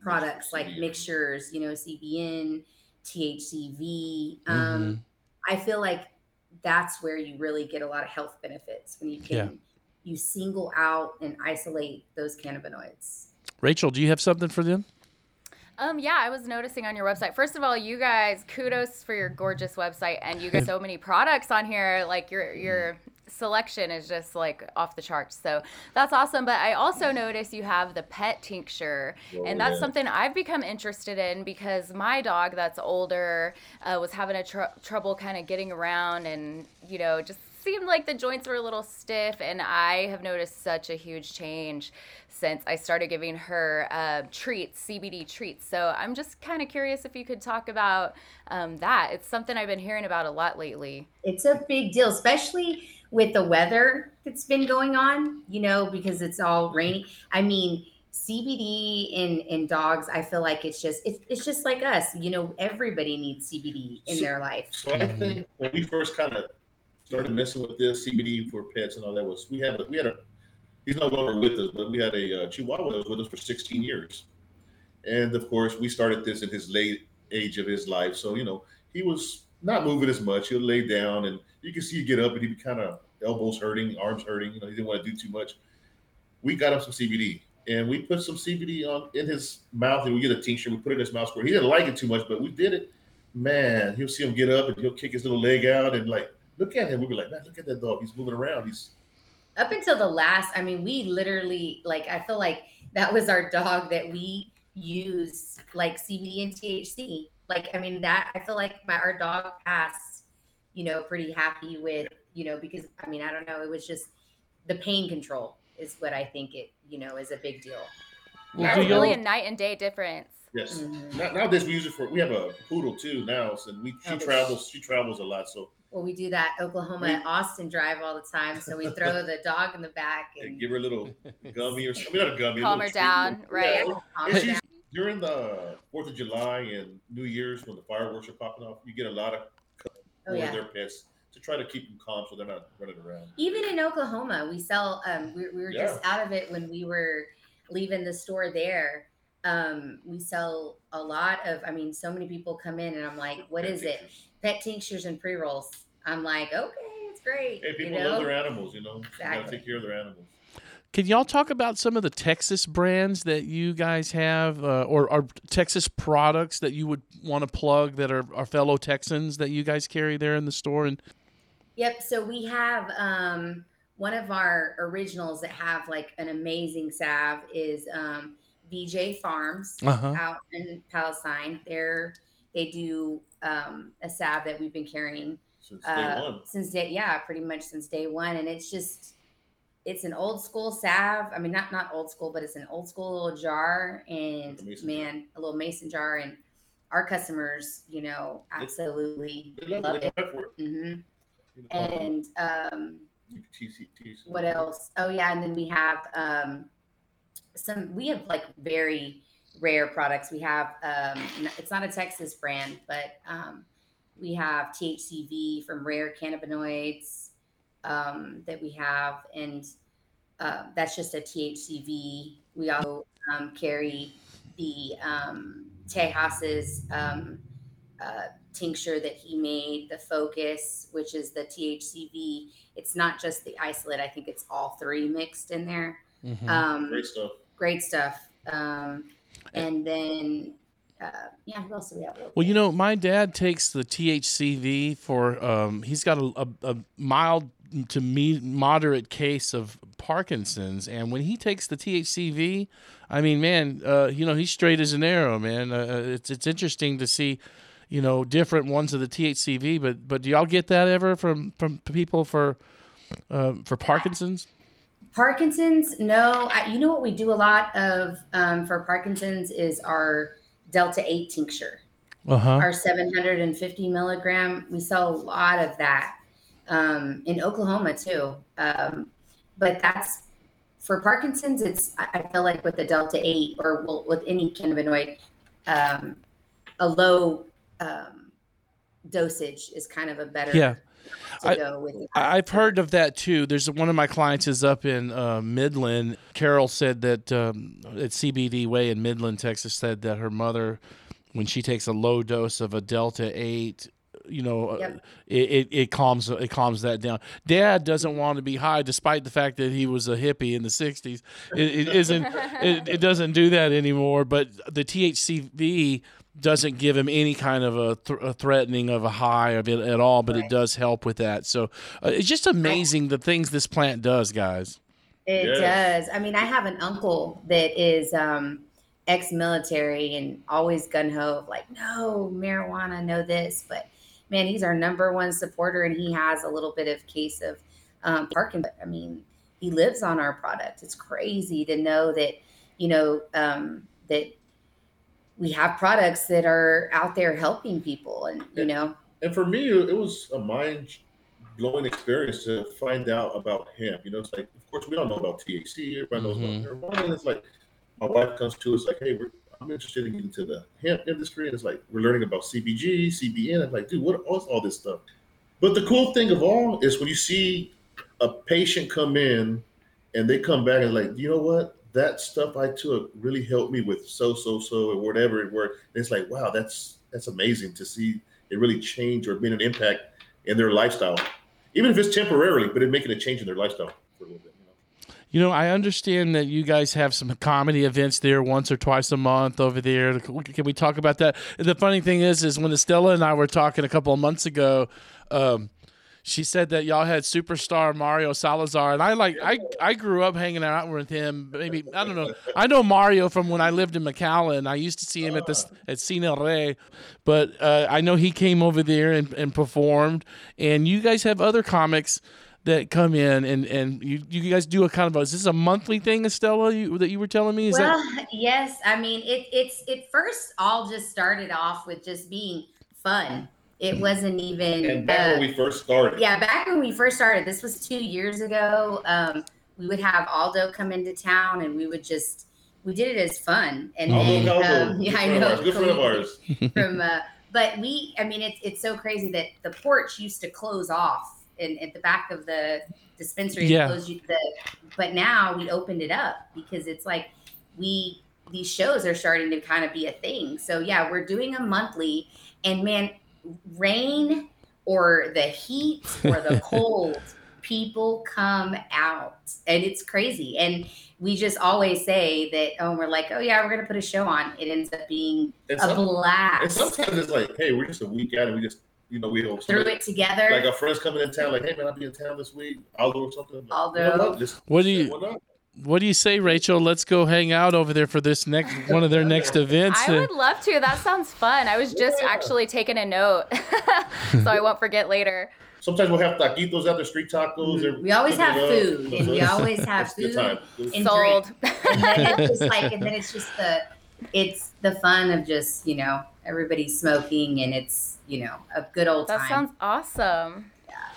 M: products like mixtures, you know, CBN, THCV. Um, I feel like that's where you really get a lot of health benefits when you can
A: Yeah.
M: you single out and isolate those cannabinoids.
A: Rachel, do you have something for them?
B: Um, yeah, I was noticing on your website. First of all, you guys, kudos for your gorgeous website, and you get so many products on here. Like your your selection is just like off the charts. So that's awesome. But I also noticed you have the pet tincture, and that's
N: yeah.
B: something I've become interested in because my dog that's older uh, was having a tr- trouble kind of getting around, and you know just seemed like the joints were a little stiff and i have noticed such a huge change since i started giving her uh, treats cbd treats so i'm just kind of curious if you could talk about um, that it's something i've been hearing about a lot lately
M: it's a big deal, especially with the weather that's been going on, you know, because it's all rainy. I mean, CBD in in dogs, I feel like it's just it's, it's just like us, you know, everybody needs CBD in
L: So-
M: their life.
L: So I think when we first kind of started messing with this CBD for pets and all that was we had a, we had a he's no longer with us, but we had a uh, Chihuahua that was with us for 16 years, and of course we started this in his late age of his life. So you know he was not moving as much. He'll lay down, and you can see you get up, and he'd be kind of elbows hurting, arms hurting. You know he didn't want to do too much. We got him some CBD. And we put some CBD on in his mouth, and we get a tincture. We put it in his mouth squirt. He didn't like it too much, but we did it man, he'll see him get up and he'll kick his little leg out and like look at him. We'll be like, man, look at that dog. He's moving around. He's
M: up until the last, I mean, we literally like I feel like that was our dog that we used like CBD and THC. Like I mean that I feel like my our dog passed, you know, pretty happy with you know because I mean I don't know it was just the pain control is what I think it you know is a big deal.
B: Well, it's really a night and day difference.
L: Yes.
M: Mm-hmm.
L: Now, nowadays we use it for. We have a poodle too now, so we she
M: Okay.
L: travels. She travels a lot, so
M: Well, we do that Oklahoma Austin drive all the time. So we throw the dog in the back
L: and
M: and
L: give her a little gummy or something. Not a gummy. a
B: Calm
L: little
B: her down,
L: treat.
B: right.
L: Yeah.
M: Calm her down.
L: During the Fourth of July and New Year's, when the fireworks are popping off, you get a lot of
M: Oh, yeah.
L: their pets to try to keep them calm so they're not running around.
M: even in Oklahoma, we sell. Um, we, we were just out of it when we were leaving the store there. Um, we sell a lot of. I mean, so many people come in, and I'm like, "What is it?
L: Tinctures.
M: Pet tinctures and pre rolls." I'm like, "Okay, it's great."
L: Hey, people
M: you know?
L: love their animals, you know. You gotta
M: Exactly.
L: take care of their animals.
A: Can y'all talk about some of the Texas brands that you guys have, uh, or, or Texas products that you would want to plug that are our fellow Texans that you guys carry there in the store? And
M: Yep. So we have um, one of our originals that have like an amazing salve is um, VJ Farms
A: Uh-huh.
M: out in Palestine. They're they do um, a salve that we've been carrying
L: Since day
M: uh,
L: one.
M: since day yeah pretty much since day one, and it's just it's an old school salve. I mean, not not old school, but it's an old school little jar, and
L: Like a mason
M: man, a little mason jar, and our customers, you know, absolutely
L: They love
M: love
L: it. They
M: it.
L: love for it.
M: hmm And um, what else? Oh yeah, and then we have um, some. We have like very rare products. We have um, it's not a Texas brand, but um, we have THCV from Rare Cannabinoids um, that we have, and uh, that's just a THCV. We also um, carry the um, Tejas's um, uh, tincture that he made, the Focus, which is the THCV. It's not just the isolate. I think it's all three mixed in there.
A: Mhm.
M: Um,
L: Great stuff.
M: great stuff. Um, and then, uh, yeah, who else do we have?
A: well, you know, my dad takes the THCV for. Um, he's got a, a, a mild to me moderate case of Parkinson's, and when he takes the THCV, I mean, man, uh, you know, he's straight as an arrow, man. Uh, uh, it's it's interesting to see. You know, different ones of the THCV, but but do y'all get that ever from from people for uh, for Parkinson's?
M: Parkinson's, no. I, you know what we do a lot of um, for Parkinson's is our Delta 8 tincture,
A: Uh-huh.
M: our 750 milligram. We sell a lot of that um, in Oklahoma too. Um, but that's for Parkinson's, it's, I feel like with the Delta 8 or well, with any cannabinoid, um, a low um, dosage is kind of a better
A: Yeah. I-
M: go with.
A: I- I've heard of that too. There's one of my clients is up in uh, Midland. Carol said that um, at CBD Way in Midland, Texas, said that her mother, when she takes a low dose of a Delta Eight, you know, uh,
M: Yep.
A: it, it, it calms it calms that down. Dad doesn't want to be high, despite the fact that he was a hippie in the '60s. It, it isn't. it, it doesn't do that anymore. But the THCV doesn't give him any kind of a, th- a threatening of a high of it at all, but it does help with that. So uh, it's just amazing the things this plant does, guys.
M: It
A: Yes.
M: does. I mean, I have an uncle that is um, ex-military and always gun ho, like no marijuana, no this. But man, he's our number one supporter, and he has a little bit of case of um, Parkinson. I mean, he lives on our product. It's crazy to know that you know um, that we have products that are out there helping people, and you know,
L: And for me, it was a mind blowing experience to find out about hemp. You know, it's like, of course, we don't know about THC. Everybody knows
A: Mhm.
L: about marijuana. And it's like, my wife comes to us like, hey, we're, I'm interested in getting into the hemp industry. And it's like, we're learning about CBG, CBN. I'm like, dude, what what's all this stuff? But the cool thing of all is when you see a patient come in and they come back and like, you know what? That stuff I took really helped me with so, so, so, or whatever it were. And it's like, wow, that's that's amazing to see it really change or been an impact in their lifestyle, even if it's temporarily, but it making a change in their lifestyle for a little bit.
A: You know, I understand that you guys have some comedy events there once or twice a month over there. Can we talk about that? The funny thing is, is when Estella and I were talking a couple of months ago, um, she said that y'all had superstar Mario Salazar, and I like I I grew up hanging out with him. Maybe I don't know. I know Mario from when I lived in McAllen. I used to see him at this at Cine Rey, but uh, I know he came over there and, and performed. And you guys have other comics that come in and and you you guys do a kind of a, is this a monthly thing, Estella? You, that you were telling me is
M: well,
A: that
M: yes. I mean, it it's it first all just started off with just being fun. It wasn't even.
L: And back
M: uh,
L: when we first started.
M: Yeah, back when we first started, this was two years ago. Um, we would have Aldo come into town, and we would just we did it as fun. And
L: Aldo
M: then,
L: Calvo,
M: um, yeah,
L: good
M: I
L: friend of
M: know.
L: ours, good friend of ours.
M: From uh, but we, I mean, it's it's so crazy that the porch used to close off, and at the back of the dispensary,
A: Yeah.
M: closed you- the, but now we opened it up because it's like we these shows are starting to kind of be a thing. So yeah, we're doing a monthly, and man, rain or the heat or the cold, people come out, and it's crazy. And we just always say that, oh, we're like, oh yeah, we're gonna put a show on. It ends up being
L: And
M: a
L: some- And
M: blast.
L: sometimes it's like, hey, we're just a week out and we just, you know, we don't
M: Threw it together.
L: Like our friends coming in town, like, hey man, I'll be in town this week. I'll do something. Like,
M: Aldo.
L: You know what? Just
A: what do you
L: why not?
A: What do you say, Rachel? Let's go hang out over there for this next one of their next events.
B: I would love to. That sounds fun. I was just actually taking a note, so I won't forget later.
L: Sometimes we'll have taquitos out there, street tacos. Mm-hmm. and
M: We always have
L: cooking it up.
M: food, and we always have
L: It's a good
M: food
L: time.
M: and
B: Sold.
M: drink. And then it's just like, and then it's just the, it's the fun of just you know everybody smoking, and it's you know a good old
B: That
M: time.
B: sounds awesome.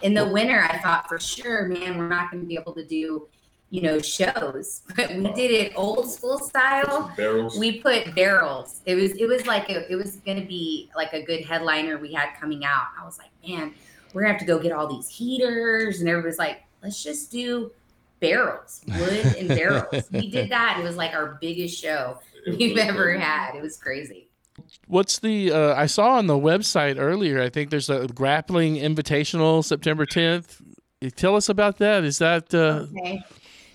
M: in the winter, I thought for sure, man, we're not going to be able to do, you know, shows. But we did it old school style.
L: Barrels.
M: We put barrels. It was it was like a, it was going to be like a good headliner we had coming out. I was like, man, we're gonna have to go get all these heaters, and everybody's like, let's just do barrels, wood and barrels. we did that. It was like our biggest show we've ever had. It was crazy.
A: What's the? Uh, I saw on the website earlier. I think there's a grappling invitational September 10th. Tell us about that. Is that? Uh,
M: Okay.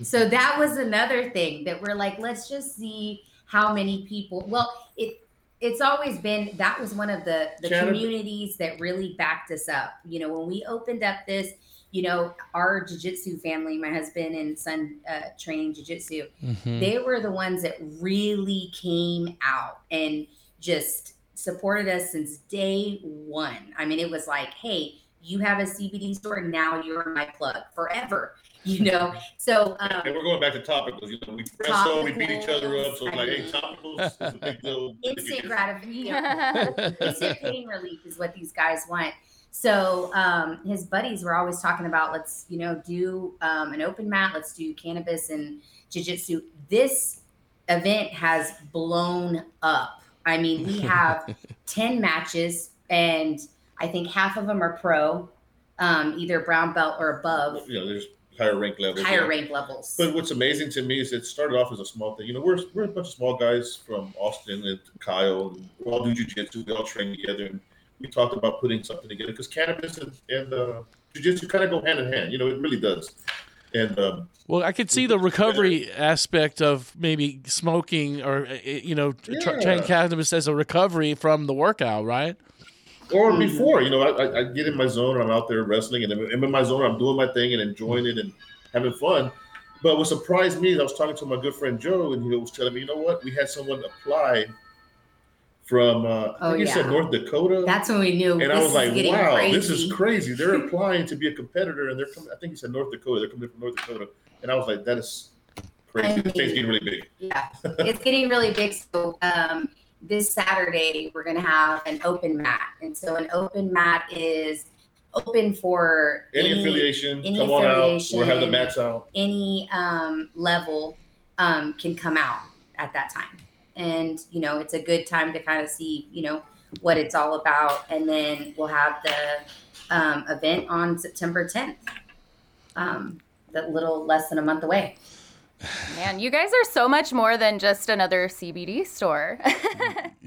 M: So that was another thing that we're like, let's just see how many people. Well, it it's always been that was one of the the
N: Chatter-
M: communities that really backed us up. You know, when we opened up this, you know, our jiu-jitsu family, my husband and son uh, training jiu-jitsu,
N: Mhm.
M: they were the ones that really came out and just supported us since day one. I mean, it was like, hey, you have a CBD store, now you're my plug forever. You know, so um,
L: And we're going back to topicals. You know, we wrestle, we beat each other up. So it's like, hey, topicals is a big deal.
M: instant gratification, instant pain relief is what these guys want. So um, his buddies were always talking about let's you know do um, an open mat, let's do cannabis and jujitsu. This event has blown up. I mean, we have ten matches, and I think half of them are pro, um, either brown belt or above,
L: You know, there's higher rank levels.
M: higher
L: yeah.
M: rank levels.
L: But what's amazing to me is it started off as a small thing. You know, we're, we're a bunch of small guys from Austin and Kyle. And we all do jujitsu. We all train together. And we talked about putting something together because cannabis and, and uh, jujitsu kind of go hand in hand. You know, it really does. And um,
A: well, I could see the recovery aspect of maybe smoking or uh, you know tr-
L: Yeah.
A: trying cannabis as a recovery from the workout, right?
L: Or
M: Mm-hmm.
L: before, you know, I, I- get in my zone and I'm out there wrestling and I'm in my zone. I'm doing my thing and enjoying it and having fun. But what surprised me is I was talking to my good friend Joe and he was telling me, you know what? We had someone apply from, uh, I
M: Oh,
L: think he said. North Dakota.
M: That's when we knew.
L: And I was like, wow,
M: crazy.
L: this is crazy. They're applying to be a competitor and they're coming, I think he said North Dakota. They're coming from North Dakota. And I was like, that is crazy.
M: I
L: this thing's getting really big.
M: Yeah, it's getting really big. So um, this Saturday we're gonna have an open mat, and so an open mat is open for
L: Any, affiliation,
M: any
L: come on out.
M: affiliation,
L: We'll have the mats out.
M: any um, level um, can come out at that time, and you know it's a good time to kind of see you know what it's all about, and then we'll have the um, event on September 10th. Um, that little less than a month away.
B: Man, you guys are so much more than just another CBD store.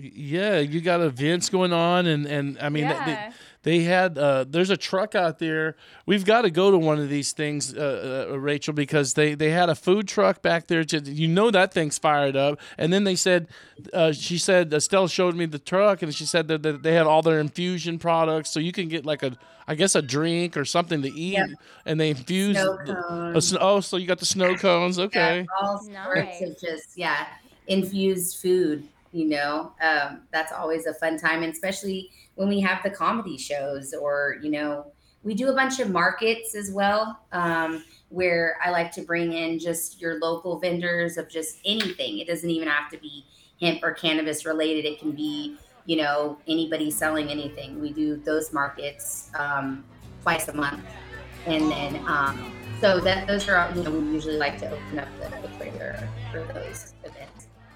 A: Yeah, you got events going on, and and I mean,
B: Yeah.
A: they had uh, there's a truck out there. We've got to go to one of these things, uh, uh, Rachel, because they they had a food truck back there. To, you know that thing's fired up. And then they said, uh, she said, Estella showed me the truck, and she said that, that they had all their infusion products, so you can get like a, I guess a drink or something to eat,
M: Yep.
A: and they infuse.
M: Snow
A: the- a
M: cones.
A: oh, so you got the snow cones? Okay.
M: Yeah, all sorts of just yeah, infused food. You know, um, that's always a fun time, and especially when we have the comedy shows, or you know, we do a bunch of markets as well, um, where I like to bring in just your local vendors of just anything. It doesn't even have to be hemp or cannabis related. It can be you know anybody selling anything. We do those markets um, twice a month, and then um, so that those are you know we usually like to open up the, the trailer for those.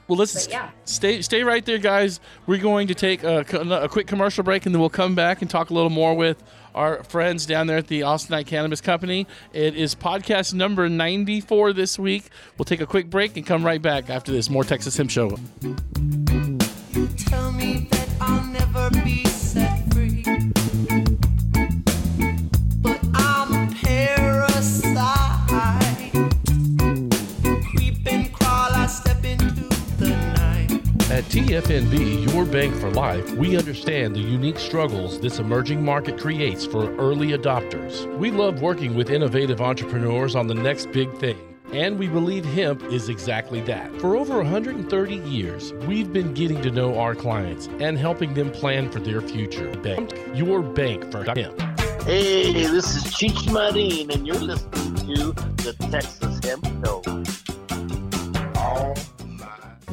A: Well, let's
M: But yeah.
A: stay stay right there, guys. We're going to take a, a quick commercial break, and then we'll come back and talk a little more with our friends down there at the Austinite Cannabis Company. It is podcast number 94 this week. We'll take a quick break and come right back after this. More Texas Hemp Show.
E: At TFNB, your bank for life, we understand the unique struggles this emerging market creates for early adopters. We love working with innovative entrepreneurs on the next big thing. And we believe hemp is exactly that. For over 130 years, we've been getting to know our clients and helping them plan for their future. Bank, your bank for hemp.
F: Hey, this is Cheech and you're listening to the Texas Hemp Show.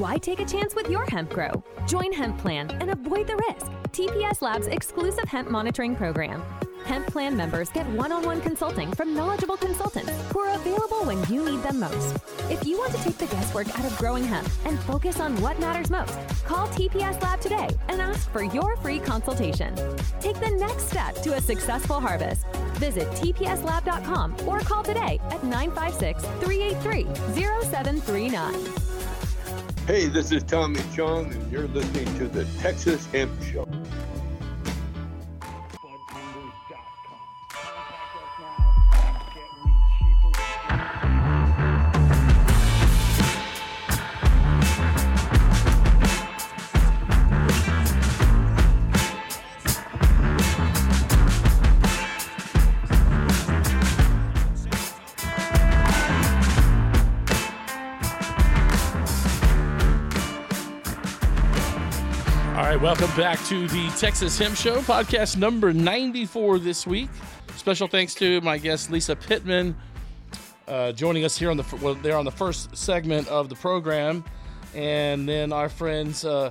H: Why take a chance with your hemp grow? Join Hemp Plan and avoid the risk. TPS Labs exclusive hemp monitoring program. Hemp Plan members get one on one consulting from knowledgeable consultants who are available when you need them most. If you want to take the guesswork out of growing hemp and focus on what matters most, call TPS Lab today and ask for your free consultation. Take the next step to a successful harvest. Visit tpslab.com or call today at 956 383 0739.
I: Hey, this is Tommy Chong, and you're listening to the Texas Hemp Show.
A: Right, welcome back to the Texas Hemp Show, podcast number 94 this week. Special thanks to my guest Lisa Pittman uh, joining us here on the well, they're on the first segment of the program, and then our friends uh,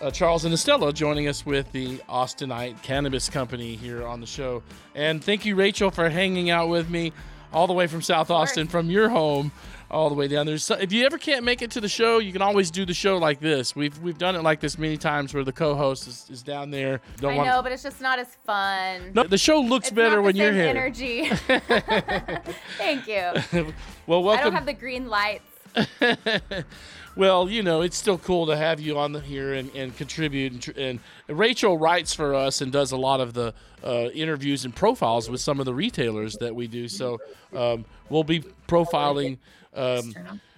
A: uh, Charles and Estella joining us with the Austinite Cannabis Company here on the show. And thank you, Rachel, for hanging out with me all the way from South Austin, from your home all the way down there. So if you ever can't make it to the show, you can always do the show like this. We've we've done it like this many times where the co-host is, is down there. Don't
B: I
A: want-
B: know, but it's just not as fun.
A: No, the show looks
B: It's
A: better when you're here.
B: Energy. Thank you.
A: well, welcome.
B: I don't have the green lights.
A: well, you know, it's still cool to have you on the, here and, and contribute. And, tr- and Rachel writes for us and does a lot of the uh, interviews and profiles with some of the retailers that we do. So um, we'll be profiling. Um,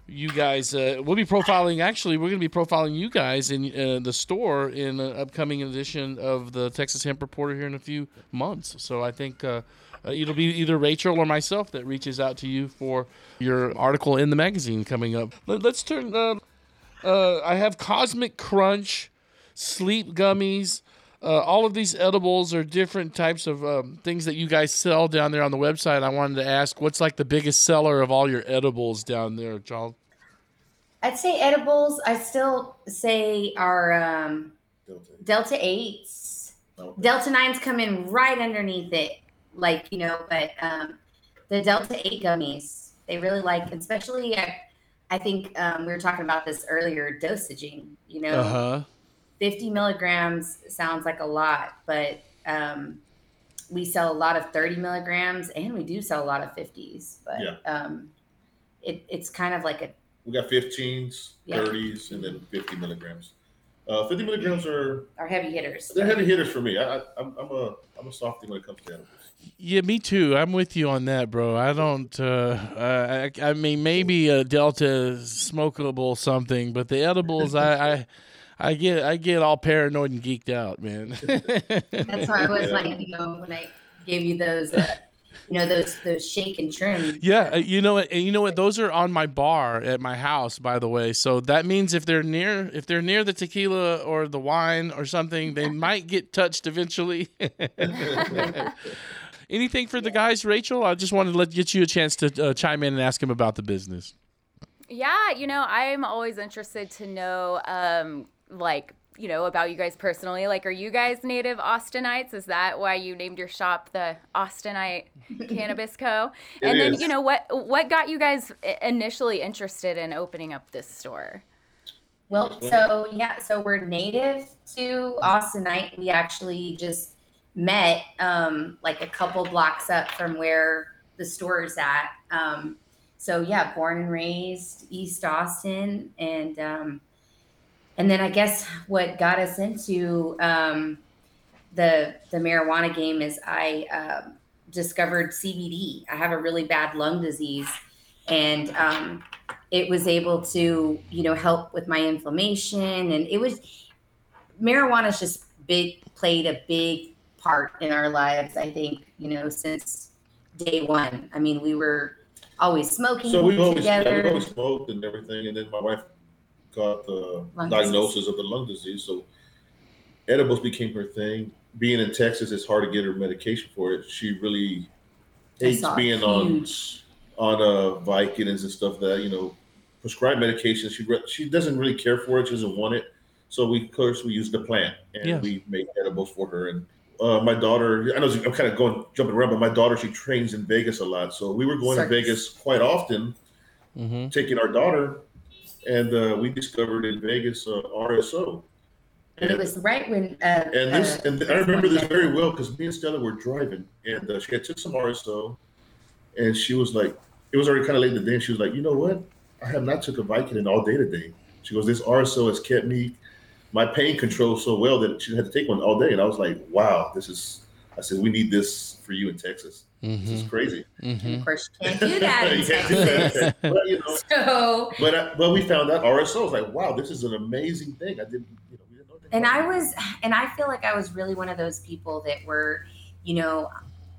A: you guys, uh, we'll be profiling. Actually, we're going to be profiling you guys in uh, the store in an upcoming edition of the Texas Hemp Reporter here in a few months. So I think uh, uh, it'll be either Rachel or myself that reaches out to you for your article in the magazine coming up. Let, us turn. Uh, uh, I have Cosmic Crunch, sleep gummies. Uh, all of these edibles are different types of um, things that you guys sell down there on the website. I wanted to ask, what's like the biggest seller of all your edibles down there, Charles?
M: I'd say edibles. I still say our um, Delta eights. Delta nines come in right underneath it, like you know. But um, the Delta eight gummies, they really like, especially. I, I think um, we were talking about this earlier. Dosaging, you know,
A: Uh huh.
M: 50 milligrams sounds like a lot, but um, we sell a lot of 30 milligrams and we do sell a lot of 50s. But
L: Yeah.
M: um, it, it's kind of like a
L: We got 15s,
M: Yeah.
L: 30s, and then 50 milligrams. Uh, 50 milligrams are
M: are heavy hitters.
L: they're heavy hitters for me. I, I, I'm, I'm a I'm a softie when it comes to edibles.
A: Yeah, me too. I'm with you on that, bro. I don't. Uh, I, I mean, maybe a Delta smokable something, but the edibles, I, I, I get, I get all paranoid and geeked out, man.
M: That's why I was like, you know, when I gave you those, uh, you know, those those shake and trim.
A: Yeah, uh, you know? And you know what? Those are on my bar at my house, by the way. So that means if they're near, if they're near the tequila or the wine or something, they might get touched eventually. Anything for the guys, Rachel? I just wanted to let get you a chance to uh, chime in and ask him about the business.
B: Yeah, you know, I'm always interested to know, um, like, you know, about you guys personally. Like, are you guys native Austinites? Is that why you named your shop the Austinite Cannabis Co?
M: It
B: and then,
M: is.
B: you know, what what got you guys initially interested in opening up this store?
M: Well, so yeah, so we're native to Austinite. We actually just met um, like a couple blocks up from where the store is at. Um, so yeah, born and raised East Austin, and um, and then I guess what got us into um, the the marijuana game is I um discovered CBD. I have a really bad lung disease, and um, it was able to you know help with my inflammation, and it was marijuana's just big played a big part in our lives. I think you know since day one. I mean, we were always smoking
L: So we've always, yeah, we've always smoked and everything, and then my wife got the
M: Lung
L: diagnosis of the lung disease. So edibles became her thing. Being in Texas, it's hard to get her medication for it. She really hates being on
M: huge-
L: on uh, Vicodins and stuff that you know prescribed medication. She re- she doesn't really care for it. She doesn't want it. So we of course we used the plant and
A: Yes.
L: we made edibles for her. And uh, my daughter, I know I'm kind of going jumping around, but my daughter she trains in Vegas a lot. So we were going
M: Circus.
L: to Vegas quite often,
A: Mm-hmm.
L: taking our daughter, and uh, we discovered in Vegas uh, RSO.
M: And it was right when uh,
L: And this,
M: uh,
L: and I remember this very well because me and Stella were driving, and uh, she had took some RSO, and she was like, it was already kind of late in the day. And she was like, you know what? I have not took a Vicodin all day today. She goes, this RSO has kept me, my pain control so well that she had to take one all day. And I was like, wow, this is. I said, we need this for you in Texas. This is mm-hmm. crazy. Mm-hmm.
M: of course you can't do that
L: You can't do that. But, you know,
M: So
L: but I, but we found out RSO. I was like, wow, this is an amazing thing. I didn't, you know, we didn't know.
M: and I was, and I feel like I was really one of those people that were, you know,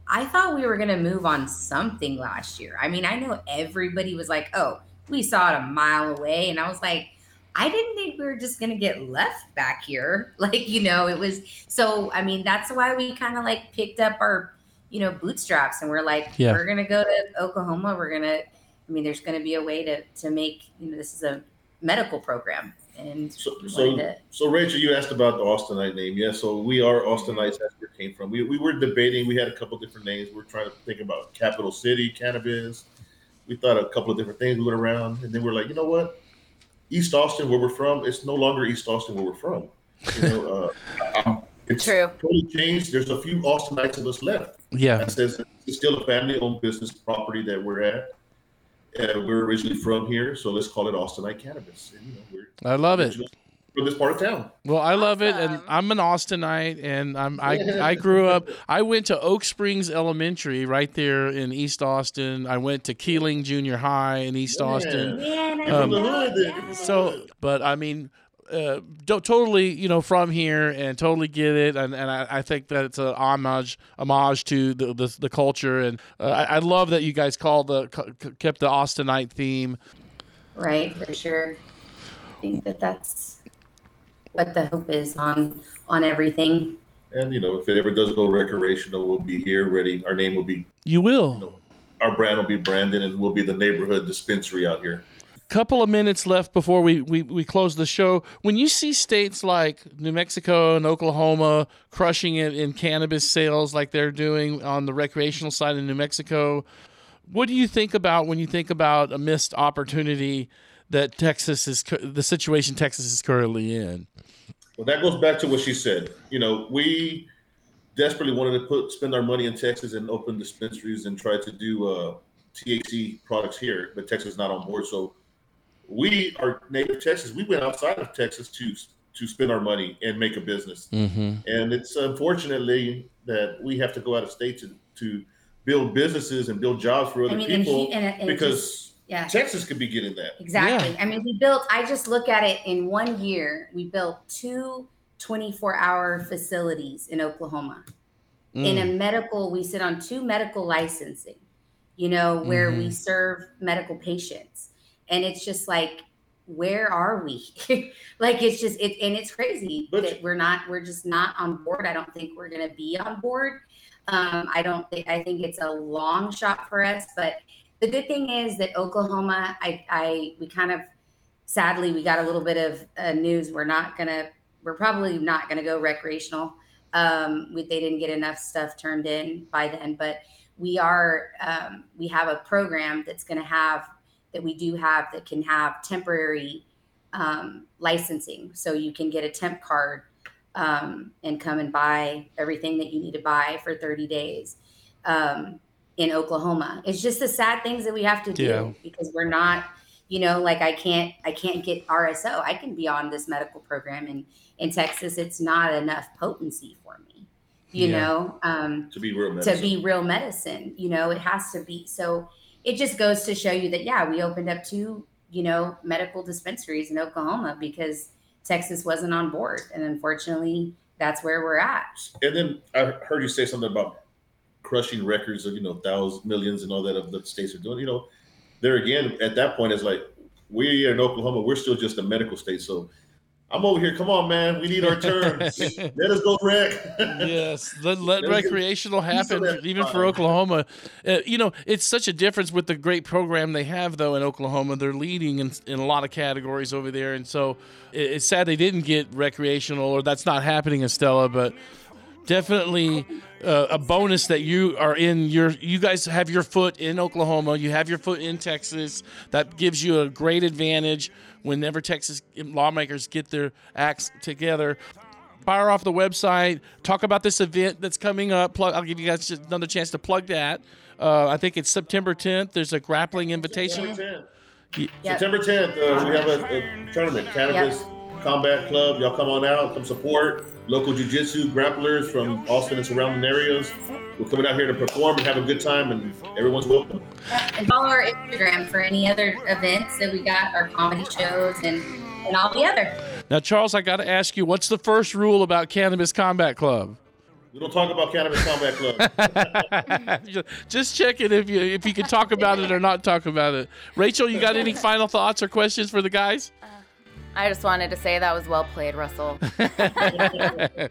M: I thought we were going to move on something last year. I mean, I know everybody was like, oh, we saw it a mile away. And I was like, I didn't think we were just going to get left back here. Like, you know, it was so, I mean, that's why we kind of like picked up our, you know, bootstraps and we're like,
A: Yeah.
M: we're going to go to Oklahoma. We're going to, I mean, there's going to be a way to, to make, you know, this is a medical program. And
L: So, so,
M: to-
L: so Rachel, you asked about the Austinite name. Yeah, so we are Austinites. That's where it came from. We, we were debating. We had a couple different names. We are trying to think about capital city cannabis. We thought a couple of different things. We went around, and then we're like, you know what? East Austin, where we're from, it's no longer East Austin, where we're from. You know, uh, it's
B: True.
L: totally changed. There's a few Austinites of us left.
A: Yeah.
L: That says it's still a family-owned business property that we're at. And we're originally from here, so let's call it Austinite Cannabis. And, you know, we're
A: I love it.
L: from this part of town.
A: Well, I love it, and I'm an Austinite, and I'm I I grew up. I went to Oak Springs Elementary right there in East Austin. I went to Kealing Junior High in East Austin.
M: Man, I
A: Um,
M: didn't know that.
A: So, but I mean, uh, do- totally, you know, from here and totally get it, and, and I, I think that it's a homage homage to the the, the culture, and uh, I, I love that you guys called the kept the Austinite theme.
M: right for sure i think that that's what the hope is on on everything
L: And you know, if it ever does go recreational, we'll be here ready. Our name will be,
A: You will.
L: our brand will be branded, and we'll be the neighborhood dispensary out here.
A: Couple of minutes left before we, we, we close the show. When you see states like New Mexico and Oklahoma crushing it in cannabis sales like they're doing on the recreational side in New Mexico, what do you think about when you think about a missed opportunity that Texas is the situation Texas is currently in?
L: Well, that goes back to what she said. You know, we desperately wanted to put spend our money in Texas and open dispensaries and try to do uh, THC products here, but Texas is not on board. So we are native Texas. We went outside of Texas to to spend our money and make a business.
A: Mm-hmm.
L: And it's unfortunately that we have to go out of state to to build businesses and build jobs for other
M: I mean, and
L: people
M: he- and it- and
L: because
M: just- yeah.
L: Texas could be getting that.
M: Exactly. I mean, we built, I just look at it in one year, we built two 24 hour facilities in Oklahoma. In a
O: Mm.
M: medical, we sit on two medical licensing, you know, where we
O: Mhm.
M: serve medical patients. And it's just like, where are we? like, it's just, it, and it's crazy that we're not, we're just not on board. I don't think we're going to be on board. Um, I don't think, I think it's a long shot for us, but the good thing is that Oklahoma, I, I, we kind of, sadly, we got a little bit of uh, news. We're not gonna, we're probably not gonna go recreational. Um, we, they didn't get enough stuff turned in by then, but we are, um, we have a program that's gonna have, that we do have that can have temporary um, licensing. So you can get a temp card um, and come and buy everything that you need to buy for 30 days. Um, in Oklahoma. It's just the sad things that we have to do
A: Yeah.
M: because we're not, you know, like I can't I can't get RSO. I can be on this medical program and in Texas. It's not enough potency for me. You
L: Yeah.
M: know, um
L: To be real
M: to be real medicine. You know, it has to be. So it just goes to show you that yeah, we opened up two, you know, medical dispensaries in Oklahoma because Texas wasn't on board. And unfortunately, that's where we're at.
L: And then I heard you say something about crushing records of you know thousands, millions, and all that of the states are doing. You know, there again at that point it's like we in Oklahoma, we're still just a medical state. So I'm over here. Come on, man, we need our turn. Let us go rec.
A: yes, let, let
L: Let us get
A: recreational
L: a piece of
A: happen, even for. Oklahoma. Uh, you know, it's such a difference with the great program they have, though, in Oklahoma. They're leading in, in a lot of categories over there. And so it, it's sad they didn't get recreational, or that's not happening Estella, but definitely uh, a bonus that you are in your you guys have your foot in Oklahoma you have your foot in Texas. That gives you a great advantage whenever Texas lawmakers get their acts together. Fire off the website. Talk about this event that's coming up. Plug I'll give you guys just another chance to plug that. Uh, I think it's September 10th there's a grappling invitation. Ye-
L: September 10th, uh, we have a, a tournament, Cannabis Combat Club. Y'all come on out, come support local jiu-jitsu grapplers from Austin and surrounding areas. We're coming out here to perform and have a good time, and everyone's welcome.
M: and follow our Instagram for any other events that we got, our comedy shows and and all the other.
A: now Charles I got to ask you what's the first rule about Cannabis Combat Club
L: We don't talk about Cannabis Combat Club.
A: Just- Just checking if you if you can talk about it or not talk about it. Rachel, you got any final thoughts or questions for the guys?
B: Uh, I just wanted to say that was well played, Russell.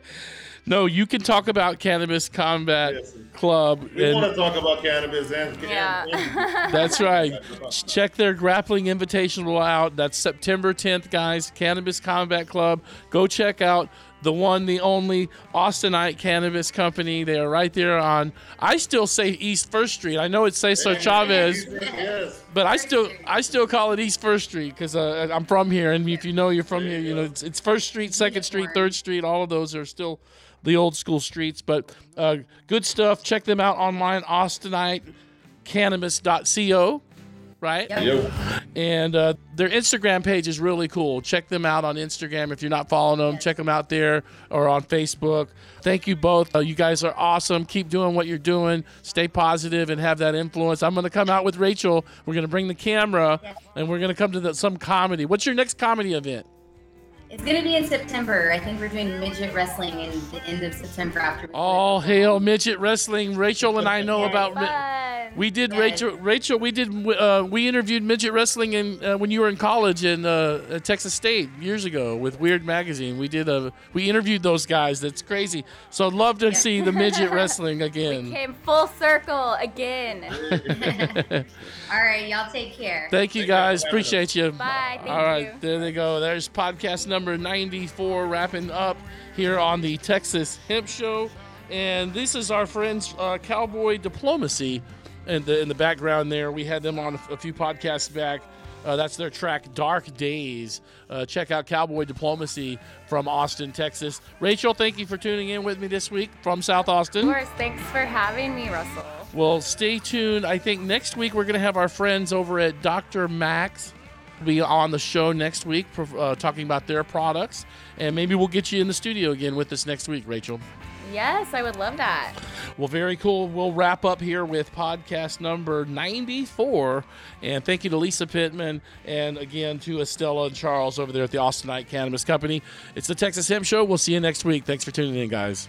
A: no, you can talk about Cannabis Combat Club.
L: we
A: and-
L: want to talk about cannabis and,
B: Yeah.
L: and-
A: that's right. Check their grappling invitational out. That's September 10th, guys. Cannabis Combat Club. Go check out the one, the only Austinite Cannabis Company. They are right there on. I still say East First Street. I know it's Cesar Chavez, but I still I still call it East First Street because uh, I'm from here, and if you know you're from here, you know it's, it's First Street, Second Street, Third Street. All of those are still the old school streets, but uh, good stuff. Check them out online, AustiniteCannabis.co, right?
L: Yep.
A: And uh, their Instagram page is really cool. Check them out on Instagram if you're not following them. Check them out there or on Facebook. Thank you both. Uh, you guys are awesome. Keep doing what you're doing. Stay positive and have that influence. I'm going to come out with Rachel. We're going to bring the camera and we're going to come to the, some comedy. What's your next comedy event?
M: It's gonna be in September. I think we're doing midget wrestling in the end of September after.
A: All hail midget wrestling. Rachel and I know
M: Yes.
A: about. mi- We did Rachel. Rachel, we did. Uh, we interviewed midget wrestling in uh, when you were in college in uh, Texas State years ago with Weird Magazine. We did a. We interviewed those guys. That's crazy. So I'd love to see the midget wrestling again.
B: Came full circle again.
M: All right, y'all take care.
A: Thank you guys. Appreciate you.
B: Bye. Thank
A: All right,
B: you.
A: there they go. There's podcast number 94 wrapping up here on the Texas Hemp Show. And this is our friends uh, Cowboy Diplomacy in the, in the background there. We had them on a, few podcasts back. Uh, that's their track Dark Days. Uh, check out Cowboy Diplomacy from Austin, Texas. Rachel, thank you for tuning in with me this week from South Austin.
B: Of course. Thanks for having me, Russell.
A: Well, stay tuned. I think next week we're going to have our friends over at Dr. Max be on the show next week, uh, talking about their products, and maybe we'll get you in the studio again with us next week, Rachel.
B: Yes, I would love that.
A: Well, very cool. We'll wrap up here with podcast number 94. And thank you to Lisa Pittman and again to Estella and Charles over there at the Austinite Cannabis Company. It's the Texas Hemp Show. We'll see you next week. Thanks for tuning in, guys.